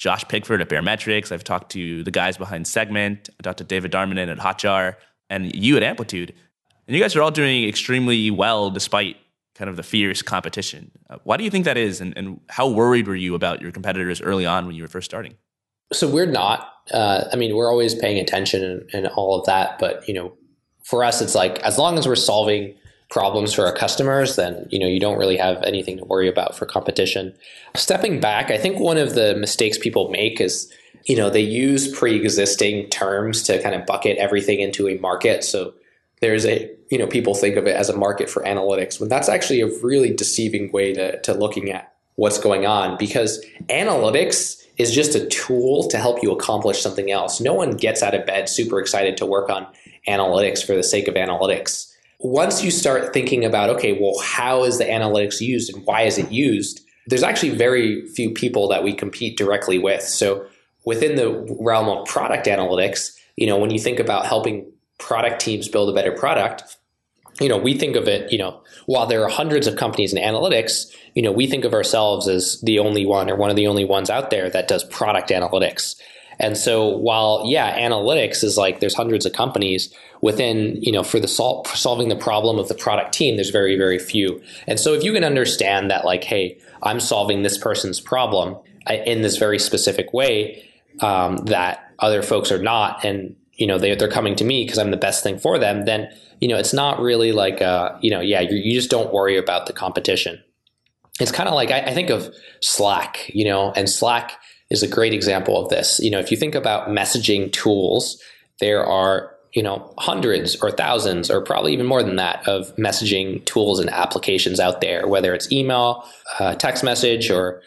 Josh Pigford at Baremetrics. I've talked to the guys behind Segment. I talked to David Darmanin at Hotjar and you at Amplitude. And you guys are all doing extremely well despite kind of the fierce competition. Uh, why do you think that is? And, and, how worried were you about your competitors early on when you were first starting? So we're not. Uh, I mean, we're always paying attention and, and all of that. But, you know, for us, it's like as long as we're solving problems for our customers, then you know you don't really have anything to worry about for competition. Stepping back, I think one of the mistakes people make is you know they use pre-existing terms to kind of bucket everything into a market. So there's a you know people think of it as a market for analytics when that's actually a really deceiving way to, to looking at what's going on because analytics is just a tool to help you accomplish something else. No one gets out of bed super excited to work on analytics for the sake of analytics once you start thinking about, okay, well, how is the analytics used and why is it used? There's actually very few people that we compete directly with. So within the realm of product analytics, you know, when you think about helping product teams build a better product, you know, we think of it, you know, while there are hundreds of companies in analytics, you know, we think of ourselves as the only one or one of the only ones out there that does product analytics. And so while yeah, analytics is like there's hundreds of companies within, you know, for the sol- for solving the problem of the product team, there's very very few. And so if you can understand that like hey, I'm solving this person's problem in this very specific way um, that other folks are not and you know they, they're coming to me because i'm the best thing for them then you know it's not really like uh, you know yeah you just don't worry about the competition it's kind of like I, I think of slack you know and slack is a great example of this you know if you think about messaging tools there are you know hundreds or thousands or probably even more than that of messaging tools and applications out there whether it's email uh, text message or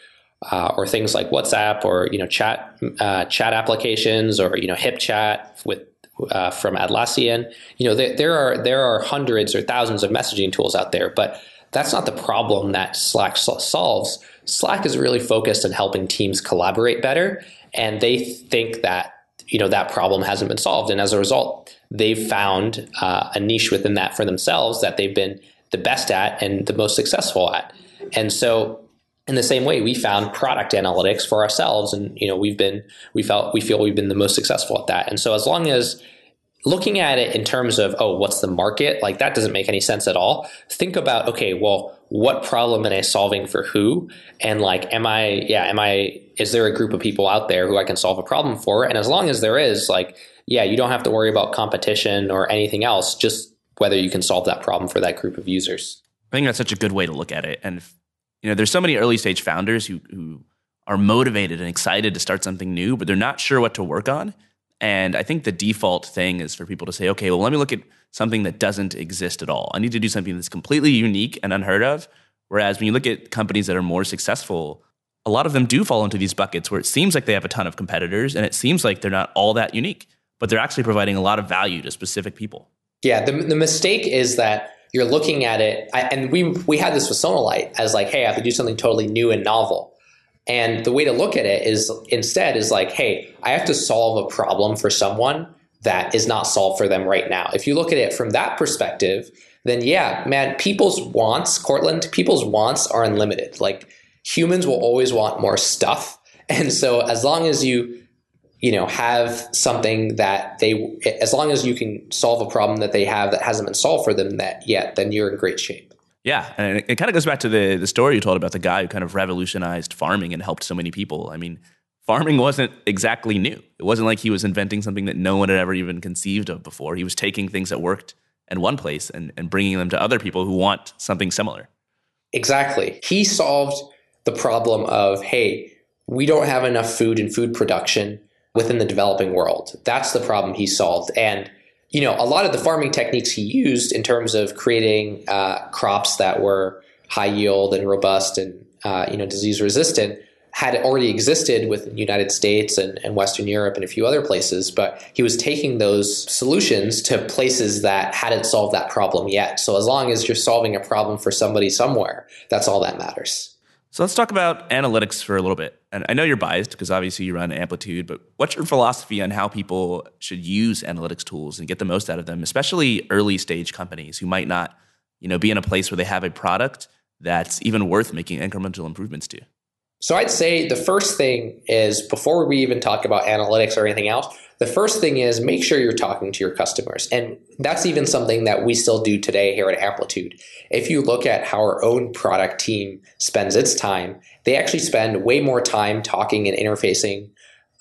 uh, or things like WhatsApp or you know chat uh, chat applications or you know HipChat with uh, from Atlassian. You know there, there are there are hundreds or thousands of messaging tools out there, but that's not the problem that Slack solves. Slack is really focused on helping teams collaborate better, and they think that you know that problem hasn't been solved, and as a result, they've found uh, a niche within that for themselves that they've been the best at and the most successful at. And so in the same way we found product analytics for ourselves and you know we've been we felt we feel we've been the most successful at that and so as long as looking at it in terms of oh what's the market? Like that doesn't make any sense at all. Think about okay well what problem am i solving for who? And like am i yeah am i is there a group of people out there who i can solve a problem for? And as long as there is like yeah you don't have to worry about competition or anything else just whether you can solve that problem for that group of users. I think that's such a good way to look at it. And you know, there's so many early stage founders who who are motivated and excited to start something new, but they're not sure what to work on. And I think the default thing is for people to say, okay, well, let me look at something that doesn't exist at all. I need to do something that's completely unique and unheard of. Whereas when you look at companies that are more successful, a lot of them do fall into these buckets where it seems like they have a ton of competitors and it seems like they're not all that unique, but they're actually providing a lot of value to specific people. Yeah, the, the mistake is that you're looking at it, and we we had this with Sonalight as like, hey, I have to do something totally new and novel. And the way to look at it is instead is like, hey, I have to solve a problem for someone that is not solved for them right now. If you look at it from that perspective, then yeah, man, people's wants, Courtland, people's wants are unlimited. Like humans will always want more stuff. And so as long as you you know have something that they as long as you can solve a problem that they have that hasn't been solved for them that yet then you're in great shape yeah and it, it kind of goes back to the the story you told about the guy who kind of revolutionized farming and helped so many people. I mean farming wasn't exactly new. It wasn't like he was inventing something that no one had ever even conceived of before. He was taking things that worked in one place and, and bringing them to other people who want something similar. Exactly. He solved the problem of hey we don't have enough food and food production within the developing world. That's the problem he solved. And you know, a lot of the farming techniques he used in terms of creating uh, crops that were high yield and robust and uh, you know disease resistant had already existed within the United States and, and, Western Europe and a few other places, but he was taking those solutions to places that hadn't solved that problem yet. So as long as you're solving a problem for somebody somewhere, that's all that matters. So let's talk about analytics for a little bit. And I know you're biased because obviously you run Amplitude, but what's your philosophy on how people should use analytics tools and get the most out of them, especially early stage companies who might not, you know, be in a place where they have a product that's even worth making incremental improvements to? So I'd say the first thing is before we even talk about analytics or anything else, the first thing is make sure you're talking to your customers. And that's even something that we still do today here at Amplitude. If you look at how our own product team spends its time, they actually spend way more time talking and interfacing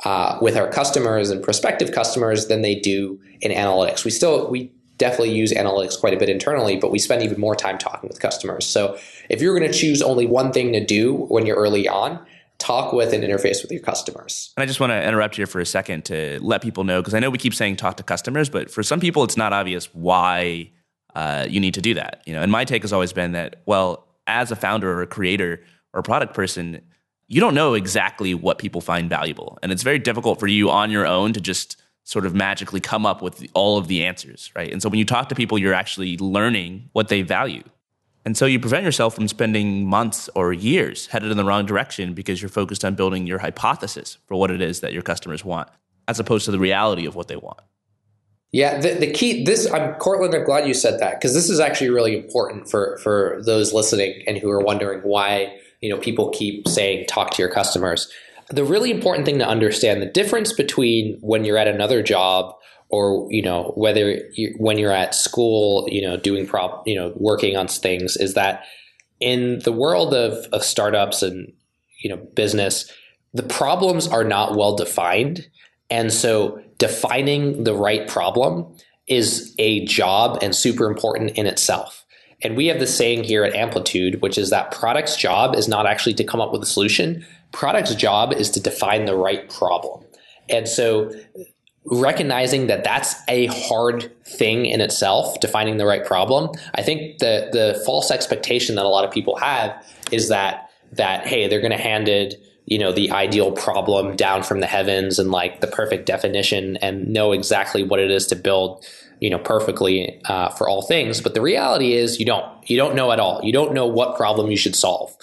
uh, with our customers and prospective customers than they do in analytics. We still, we definitely use analytics quite a bit internally, but we spend even more time talking with customers. So if you're going to choose only one thing to do when you're early on, talk with and interface with your customers. And I just want to interrupt here for a second to let people know because I know we keep saying talk to customers, but for some people it's not obvious why uh, you need to do that. You know, and my take has always been that well, as a founder or a creator or a product person, you don't know exactly what people find valuable, and it's very difficult for you on your own to just sort of magically come up with all of the answers, right? And so when you talk to people, you're actually learning what they value. And so you prevent yourself from spending months or years headed in the wrong direction because you're focused on building your hypothesis for what it is that your customers want, as opposed to the reality of what they want. Yeah, the, the key this I'm Courtland, I'm glad you said that because this is actually really important for for those listening and who are wondering why, you know, people keep saying talk to your customers. The really important thing to understand the difference between when you're at another job or you know whether you, when you're at school you know doing prop you know working on things is that in the world of, of startups and you know business the problems are not well defined And so defining the right problem is a job and super important in itself. And we have the saying here at Amplitude, which is that product's job is not actually to come up with a solution. Product's job is to define the right problem. And so recognizing that that's a hard thing in itself, defining the right problem. I think the the false expectation that a lot of people have is that that hey, they're going to handed you know the ideal problem down from the heavens and like the perfect definition and know exactly what it is to build you know perfectly uh, for all things but the reality is you don't you don't know at all you don't know what problem you should solve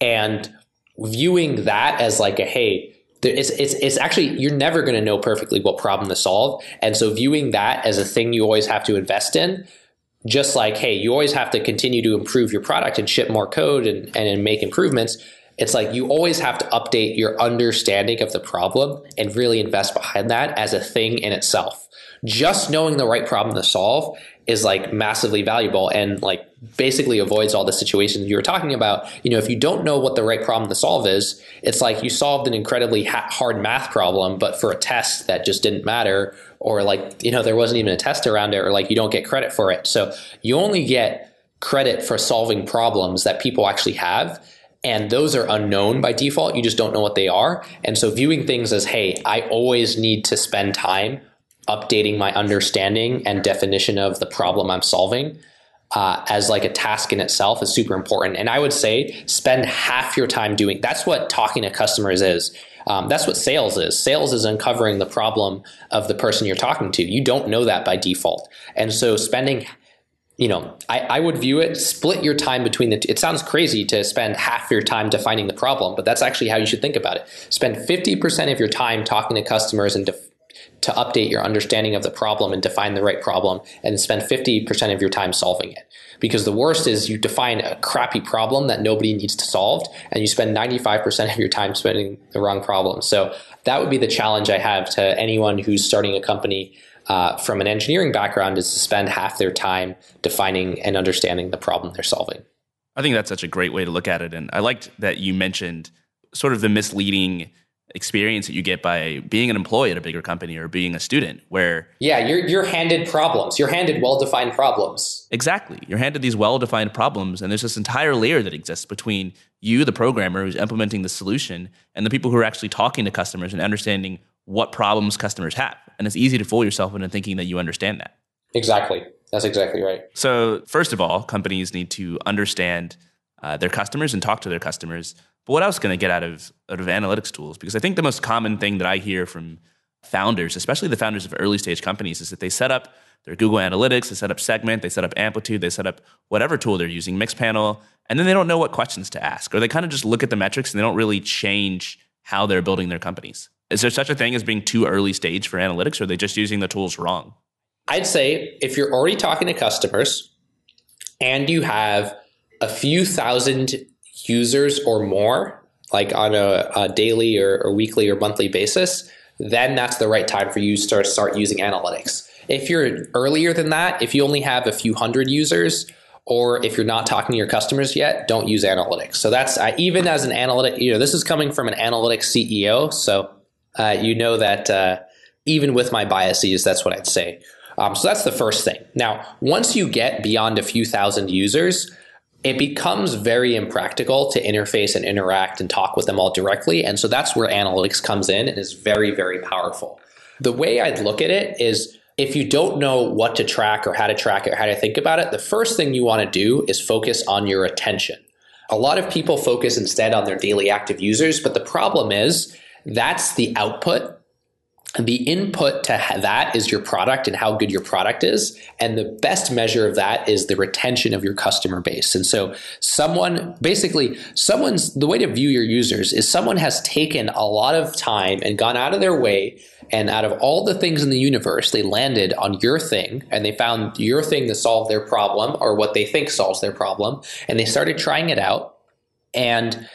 and viewing that as like a hey it's, it's, it's actually you're never going to know perfectly what problem to solve and so viewing that as a thing you always have to invest in just like hey you always have to continue to improve your product and ship more code and, and make improvements it's like you always have to update your understanding of the problem and really invest behind that as a thing in itself. Just knowing the right problem to solve is like massively valuable and like basically avoids all the situations you were talking about. You know, if you don't know what the right problem to solve is, it's like you solved an incredibly ha- hard math problem, but for a test that just didn't matter, or like, you know, there wasn't even a test around it, or like you don't get credit for it. So you only get credit for solving problems that people actually have and those are unknown by default. You just don't know what they are. And so viewing things as, hey, I always need to spend time updating my understanding and definition of the problem I'm solving uh, as like a task in itself is super important. And I would say spend half your time doing that's what talking to customers is. Um, that's what sales is. Sales is uncovering the problem of the person you're talking to. You don't know that by default. And so spending you know, I, I would view it split your time between the two. It sounds crazy to spend half your time defining the problem, but that's actually how you should think about it. Spend 50% of your time talking to customers and def- to update your understanding of the problem and define the right problem, and spend 50% of your time solving it. Because the worst is you define a crappy problem that nobody needs to solve, and you spend 95% of your time spending the wrong problem. So that would be the challenge I have to anyone who's starting a company uh, from an engineering background is to spend half their time defining and understanding the problem they're solving. I think that's such a great way to look at it. And I liked that you mentioned sort of the misleading experience that you get by being an employee at a bigger company or being a student where yeah you're, you're handed problems you're handed well-defined problems exactly you're handed these well-defined problems and there's this entire layer that exists between you the programmer who's implementing the solution and the people who are actually talking to customers and understanding what problems customers have. And it's easy to fool yourself into thinking that you understand that. Exactly. That's exactly right. So, first of all, companies need to understand uh, their customers and talk to their customers. But what else can they get out of out of analytics tools? Because I think the most common thing that I hear from founders, especially the founders of early stage companies, is that they set up their Google Analytics, they set up Segment, they set up Amplitude, they set up whatever tool they're using, Mixpanel, and then they don't know what questions to ask, or they kind of just look at the metrics and they don't really change how they're building their companies. Is there such a thing as being too early stage for analytics, or are they just using the tools wrong? I'd say if you're already talking to customers and you have a few thousand users or more, like on a, a daily or, or, weekly or monthly basis, then that's the right time for you to start, start using analytics. If you're earlier than that, if you only have a few hundred users, or if you're not talking to your customers yet, don't use analytics. So that's uh, even as an analytic, you know, this is coming from an analytics CEO. So uh, you know that uh, even with my biases, that's what I'd say. Um, so that's the first thing. Now, once you get beyond a few thousand users, it becomes very impractical to interface and interact and talk with them all directly. And so that's where analytics comes in and is very, very powerful. The way I'd look at it is if you don't know what to track or how to track it or how to think about it, the first thing you want to do is focus on your attention. A lot of people focus instead on their daily active users, but the problem is that's the output. The input to that is your product and how good your product is. And the best measure of that is the retention of your customer base. And so, someone basically, someone's the way to view your users is someone has taken a lot of time and gone out of their way. And out of all the things in the universe, they landed on your thing and they found your thing to solve their problem or what they think solves their problem. And they started trying it out. And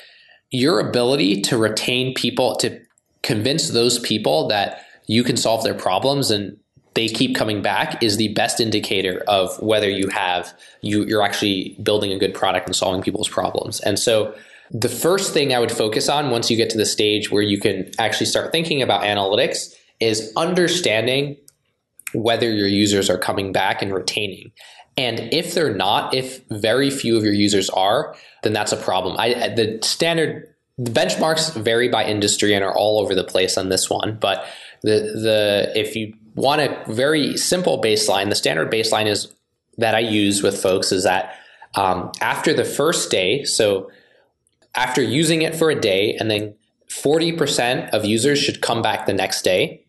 your ability to retain people, to convince those people that you can solve their problems and they keep coming back is the best indicator of whether you have you you're actually building a good product and solving people's problems. And so the first thing I would focus on once you get to the stage where you can actually start thinking about analytics is understanding whether your users are coming back and retaining. And if they're not, if very few of your users are, then that's a problem. I, the standard the benchmarks vary by industry and are all over the place on this one. But the the if you want a very simple baseline, the standard baseline is that I use with folks is that um, after the first day, so after using it for a day, and then 40% of users should come back the next day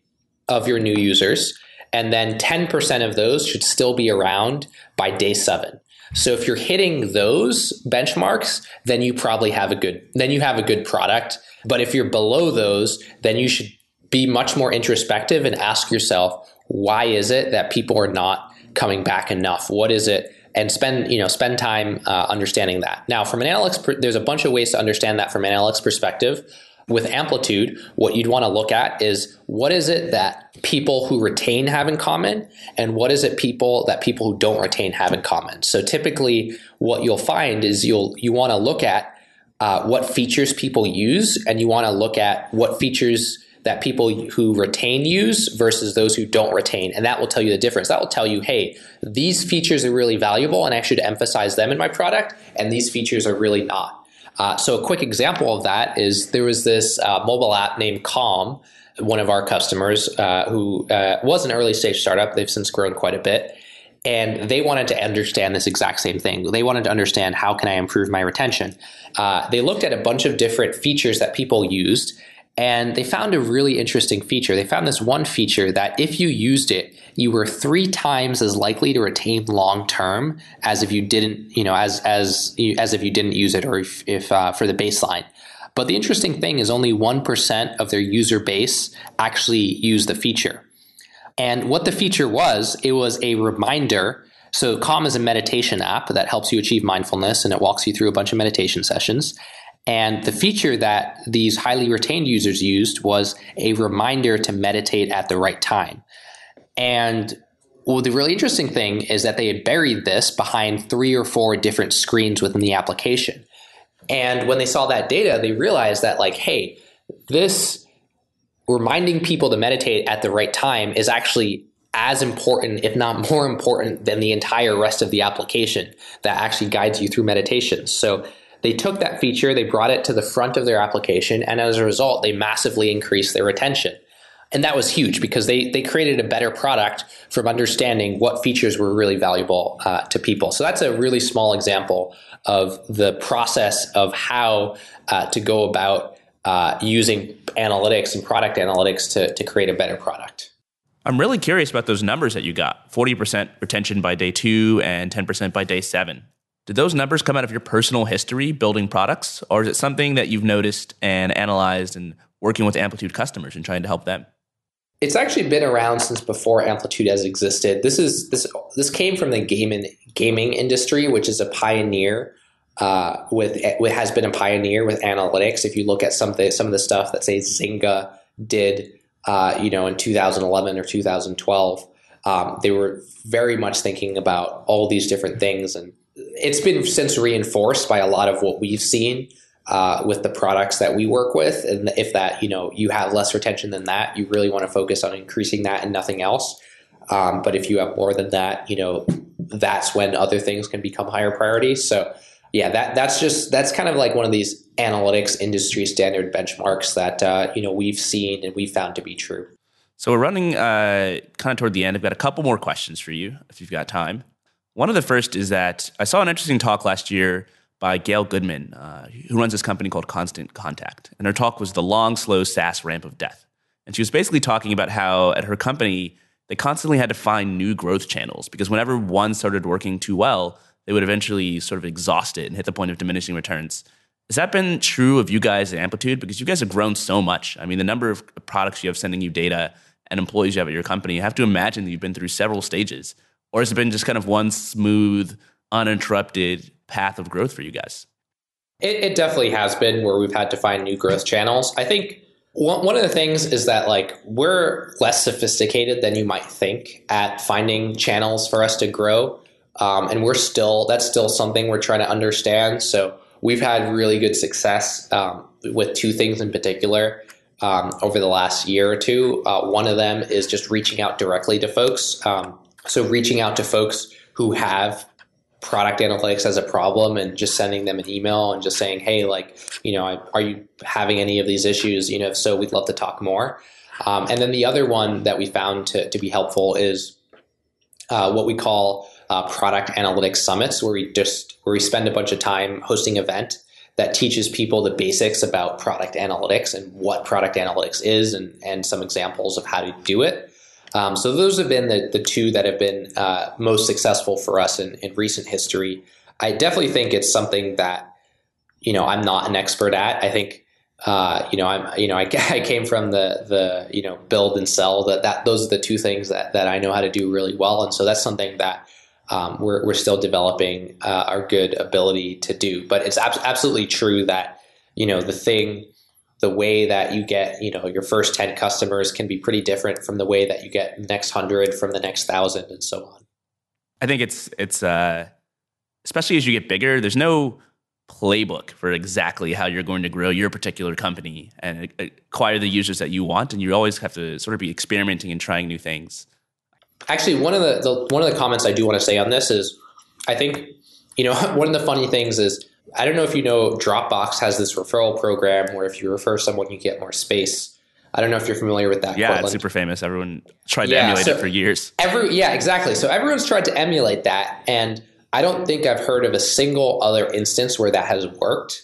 of your new users. And then 10% of those should still be around by day seven. So if you're hitting those benchmarks, then you probably have a good then you have a good product. But if you're below those, then you should be much more introspective and ask yourself, why is it that people are not coming back enough? What is it? And spend you know spend time uh, understanding that. Now, from an analytics, there's a bunch of ways to understand that from an analytics perspective with amplitude, what you'd want to look at is what is it that people who retain have in common and what is it people that people who don't retain have in common. So typically what you'll find is you'll you want to look at uh, what features people use and you want to look at what features that people who retain use versus those who don't retain. And that will tell you the difference. That will tell you, hey, these features are really valuable and I should emphasize them in my product, and these features are really not. Uh, so a quick example of that is there was this uh, mobile app named Calm, one of our customers uh, who uh, was an early stage startup. They've since grown quite a bit. And they wanted to understand this exact same thing. They wanted to understand how can I improve my retention. Uh, they looked at a bunch of different features that people used and they found a really interesting feature. They found this one feature that if you used it, you were three times as likely to retain long term as if you didn't, you know, as as as if you didn't use it, or if, if uh, for the baseline. But the interesting thing is only one percent of their user base actually used the feature. And what the feature was, it was a reminder. So Calm is a meditation app that helps you achieve mindfulness, and it walks you through a bunch of meditation sessions. And the feature that these highly retained users used was a reminder to meditate at the right time. And well, the really interesting thing is that they had buried this behind three or four different screens within the application. And when they saw that data, they realized that, like, hey, this reminding people to meditate at the right time is actually as important, if not more important, than the entire rest of the application that actually guides you through meditation. So they took that feature, they brought it to the front of their application, and as a result, they massively increased their retention. And that was huge because they, they created a better product from understanding what features were really valuable uh, to people. So that's a really small example of the process of how uh, to go about uh, using analytics and product analytics to, to create a better product. I'm really curious about those numbers that you got 40% retention by day two and 10% by day seven. Did those numbers come out of your personal history building products, or is it something that you've noticed and analyzed and working with Amplitude customers and trying to help them? It's actually been around since before Amplitude has existed. This is this this came from the gaming gaming industry, which is a pioneer uh, with it has been a pioneer with analytics. If you look at some of the, some of the stuff that say Zynga did, uh, you know, in 2011 or 2012, um, they were very much thinking about all these different things and it's been since reinforced by a lot of what we've seen uh, with the products that we work with. And if that, you know, you have less retention than that, you really want to focus on increasing that and nothing else. Um, but if you have more than that, you know, that's when other things can become higher priorities. So yeah, that that's just that's kind of like one of these analytics industry standard benchmarks that uh, you know we've seen and we've found to be true. So we're running uh, kind of toward the end. I've got a couple more questions for you if you've got time. One of the first is that I saw an interesting talk last year by Gail Goodman, uh, who runs this company called Constant Contact. And her talk was The Long, Slow SaaS Ramp of Death. And she was basically talking about how at her company, they constantly had to find new growth channels because whenever one started working too well, they would eventually sort of exhaust it and hit the point of diminishing returns. Has that been true of you guys at Amplitude? Because you guys have grown so much. I mean, the number of products you have sending you data and employees you have at your company, you have to imagine that you've been through several stages. Or has it been just kind of one smooth, uninterrupted path of growth for you guys? It, it definitely has been where we've had to find new growth channels. I think one, one of the things is that like we're less sophisticated than you might think at finding channels for us to grow. Um, and we're still, that's still something we're trying to understand. So we've had really good success um, with two things in particular. um, over the last year or two. Uh, one of them is just reaching out directly to folks. Um, so reaching out to folks who have product analytics as a problem and just sending them an email and just saying, hey, like, you know, are you having any of these issues? You know, if so, we'd love to talk more. Um, and then the other one that we found to, to be helpful is uh, what we call uh, product analytics summits, where we just where we spend a bunch of time hosting event that teaches people the basics about product analytics and what product analytics is and, and some examples of how to do it. Um, so those have been the, the two that have been uh, most successful for us in, in recent history. I definitely think it's something that, you know, I'm not an expert at. I think, uh, you know, I'm, you know, I, I came from the, the, you know, build and sell that, that those are the two things that, that I know how to do really well. And so that's something that, um, we're, we're still developing uh, our good ability to do. But it's ab- absolutely true that, you know, the thing, the way that you get, you know, your first 10 customers can be pretty different from the way that you get the next 100 from the next 1,000 and so on. I think it's, it's, uh, especially as you get bigger, there's no playbook for exactly how you're going to grow your particular company and acquire the users that you want. And you always have to sort of be experimenting and trying new things. Actually, one of the, the one of the comments I do want to say on this is, I think, you know, one of the funny things is I don't know if you know Dropbox has this referral program where if you refer someone, you get more space. I don't know if you're familiar with that. Yeah, Courtland. it's super famous. Everyone tried to yeah, emulate so it for years. Every yeah, exactly. So everyone's tried to emulate that, and I don't think I've heard of a single other instance where that has worked.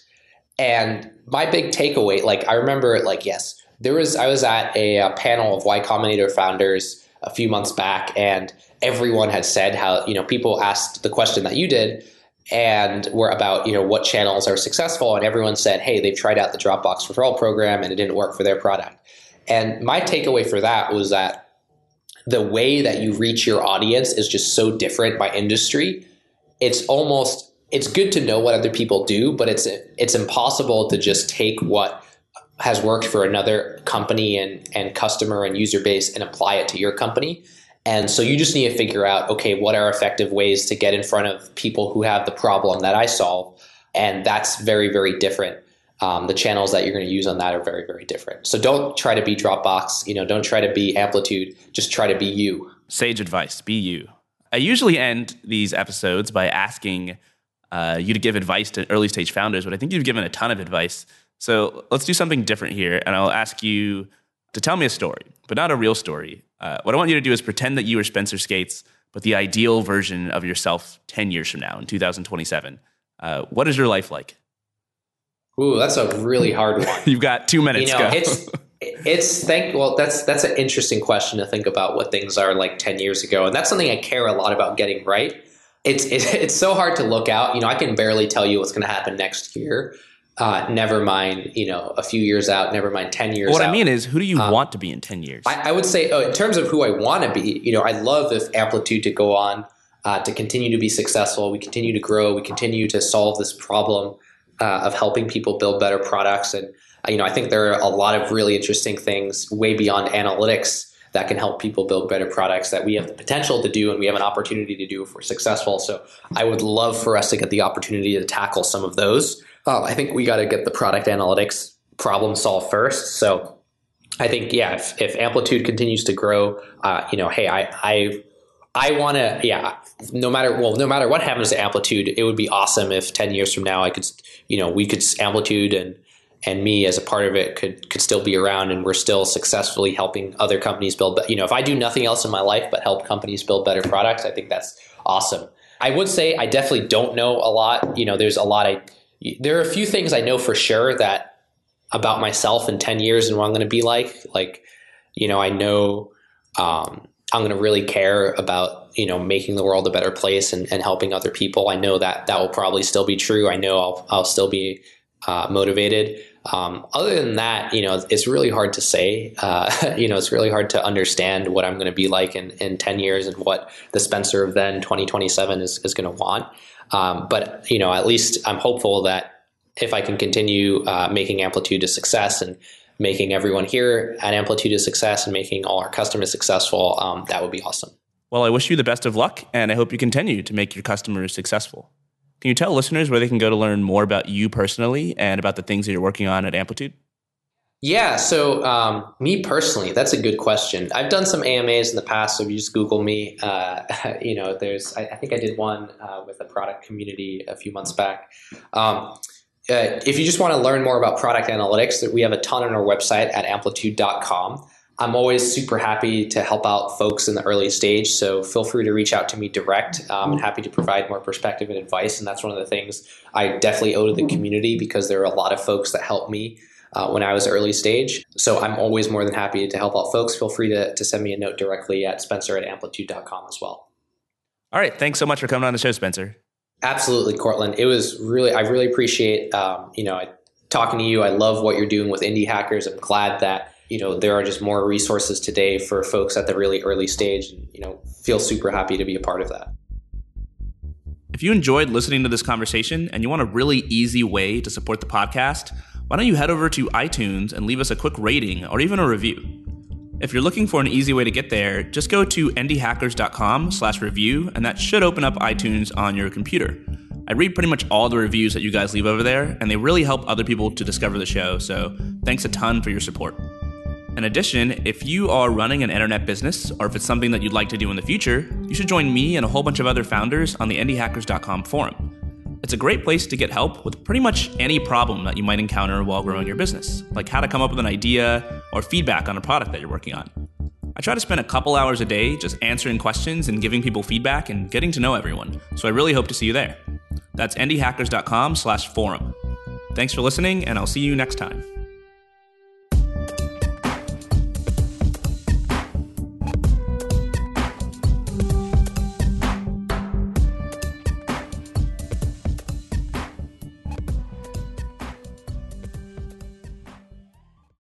And my big takeaway, like I remember, like yes, there was I was at a, a panel of Y Combinator founders a few months back, and everyone had said how you know people asked the question that you did and were about you know what channels are successful and everyone said hey they've tried out the dropbox referral program and it didn't work for their product. And my takeaway for that was that the way that you reach your audience is just so different by industry. It's almost it's good to know what other people do but it's it's impossible to just take what has worked for another company and and customer and user base and apply it to your company and so you just need to figure out, okay, what are effective ways to get in front of people who have the problem that I solve? And that's very, very different. Um, the channels that you're going to use on that are very, very different. So don't try to be Dropbox. You know, don't try to be Amplitude. Just try to be you. Sage advice: be you. I usually end these episodes by asking uh, you to give advice to early stage founders, but I think you've given a ton of advice. So let's do something different here, and I'll ask you to tell me a story, but not a real story. Uh, what I want you to do is pretend that you are Spencer Skates, but the ideal version of yourself 10 years from now in 2027. Uh, what is your life like? Ooh, that's a really hard one. You've got two minutes. You know, it's it's thank well that's that's an interesting question to think about what things are like 10 years ago and that's something i care a lot about getting right it's it's, it's so hard to look out you know i can barely tell you what's going to happen next year uh, never mind, you know, a few years out, never mind 10 years what out. I mean is, who do you um, want to be in 10 years? I, I would say, oh, in terms of who I want to be, you know, I love if Amplitude to go on, uh, to continue to be successful. We continue to grow. We continue to solve this problem uh, of helping people build better products. And, uh, you know, I think there are a lot of really interesting things way beyond analytics that can help people build better products that we have the potential to do and we have an opportunity to do if we're successful. So I would love for us to get the opportunity to tackle some of those. Oh, I think we got to get the product analytics problem solved first. So I think, yeah, if, if Amplitude continues to grow, uh, you know, hey, I, I, I want to, yeah, no matter, well, no matter what happens to Amplitude, it would be awesome if 10 years from now I could, you know, we could Amplitude and, and me as a part of it could, could still be around and we're still successfully helping other companies build, but you know, if I do nothing else in my life but help companies build better products, I think that's awesome. I would say I definitely don't know a lot. You know, there's a lot I, there are a few things I know for sure that about myself in 10 years and what I'm going to be like. Like, you know, I know um, I'm going to really care about, you know, making the world a better place and, and, helping other people. I know that that will probably still be true. I know I'll, I'll still be uh, motivated. Um, other than that, you know, it's really hard to say. Uh, you know, it's really hard to understand what I'm going to be like in, in 10 years and what the Spencer of then 2027 is, is going to want. Um, but you know, at least I'm hopeful that if I can continue uh, making Amplitude a success and making everyone here at Amplitude a success and making all our customers successful, um, that would be awesome. Well, I wish you the best of luck, and I hope you continue to make your customers successful. Can you tell listeners where they can go to learn more about you personally and about the things that you're working on at Amplitude? Yeah, so um, me personally, that's a good question. I've done some AMAs in the past, so if you just Google me, uh, you know, there's, I, I, think I did one uh, with a product community a few months back. Um, uh, if you just want to learn more about product analytics, that we have a ton on our website at amplitude.com. I'm always super happy to help out folks in the early stage. So feel free to reach out to me direct. Um, and happy to provide more perspective and advice. And that's one of the things I definitely owe to the community because there are a lot of folks that help me uh, when I was early stage. So I'm always more than happy to help out folks. Feel free to, to send me a note directly at spencer at amplitude.com as well. All right. Thanks so much for coming on the show, Spencer. Absolutely, Courtland. It was really, I really appreciate, um, you know, talking to you. I love what you're doing with indie hackers. I'm glad that, you know, there are just more resources today for folks at the really early stage and, you know, feel super happy to be a part of that. If you enjoyed listening to this conversation and you want a really easy way to support the podcast, why don't you head over to iTunes and leave us a quick rating or even a review? If you're looking for an easy way to get there, just go to indiehackers.com slash review, and that should open up iTunes on your computer. I read pretty much all the reviews that you guys leave over there, and they really help other people to discover the show, so thanks a ton for your support. In addition, if you are running an internet business, or if it's something that you'd like to do in the future, you should join me and a whole bunch of other founders on the indiehackers.com forum. It's a great place to get help with pretty much any problem that you might encounter while growing your business, like how to come up with an idea or feedback on a product that you're working on. I try to spend a couple hours a day just answering questions and giving people feedback and getting to know everyone, so I really hope to see you there. That's indiehackers.com slash forum. Thanks for listening, and I'll see you next time.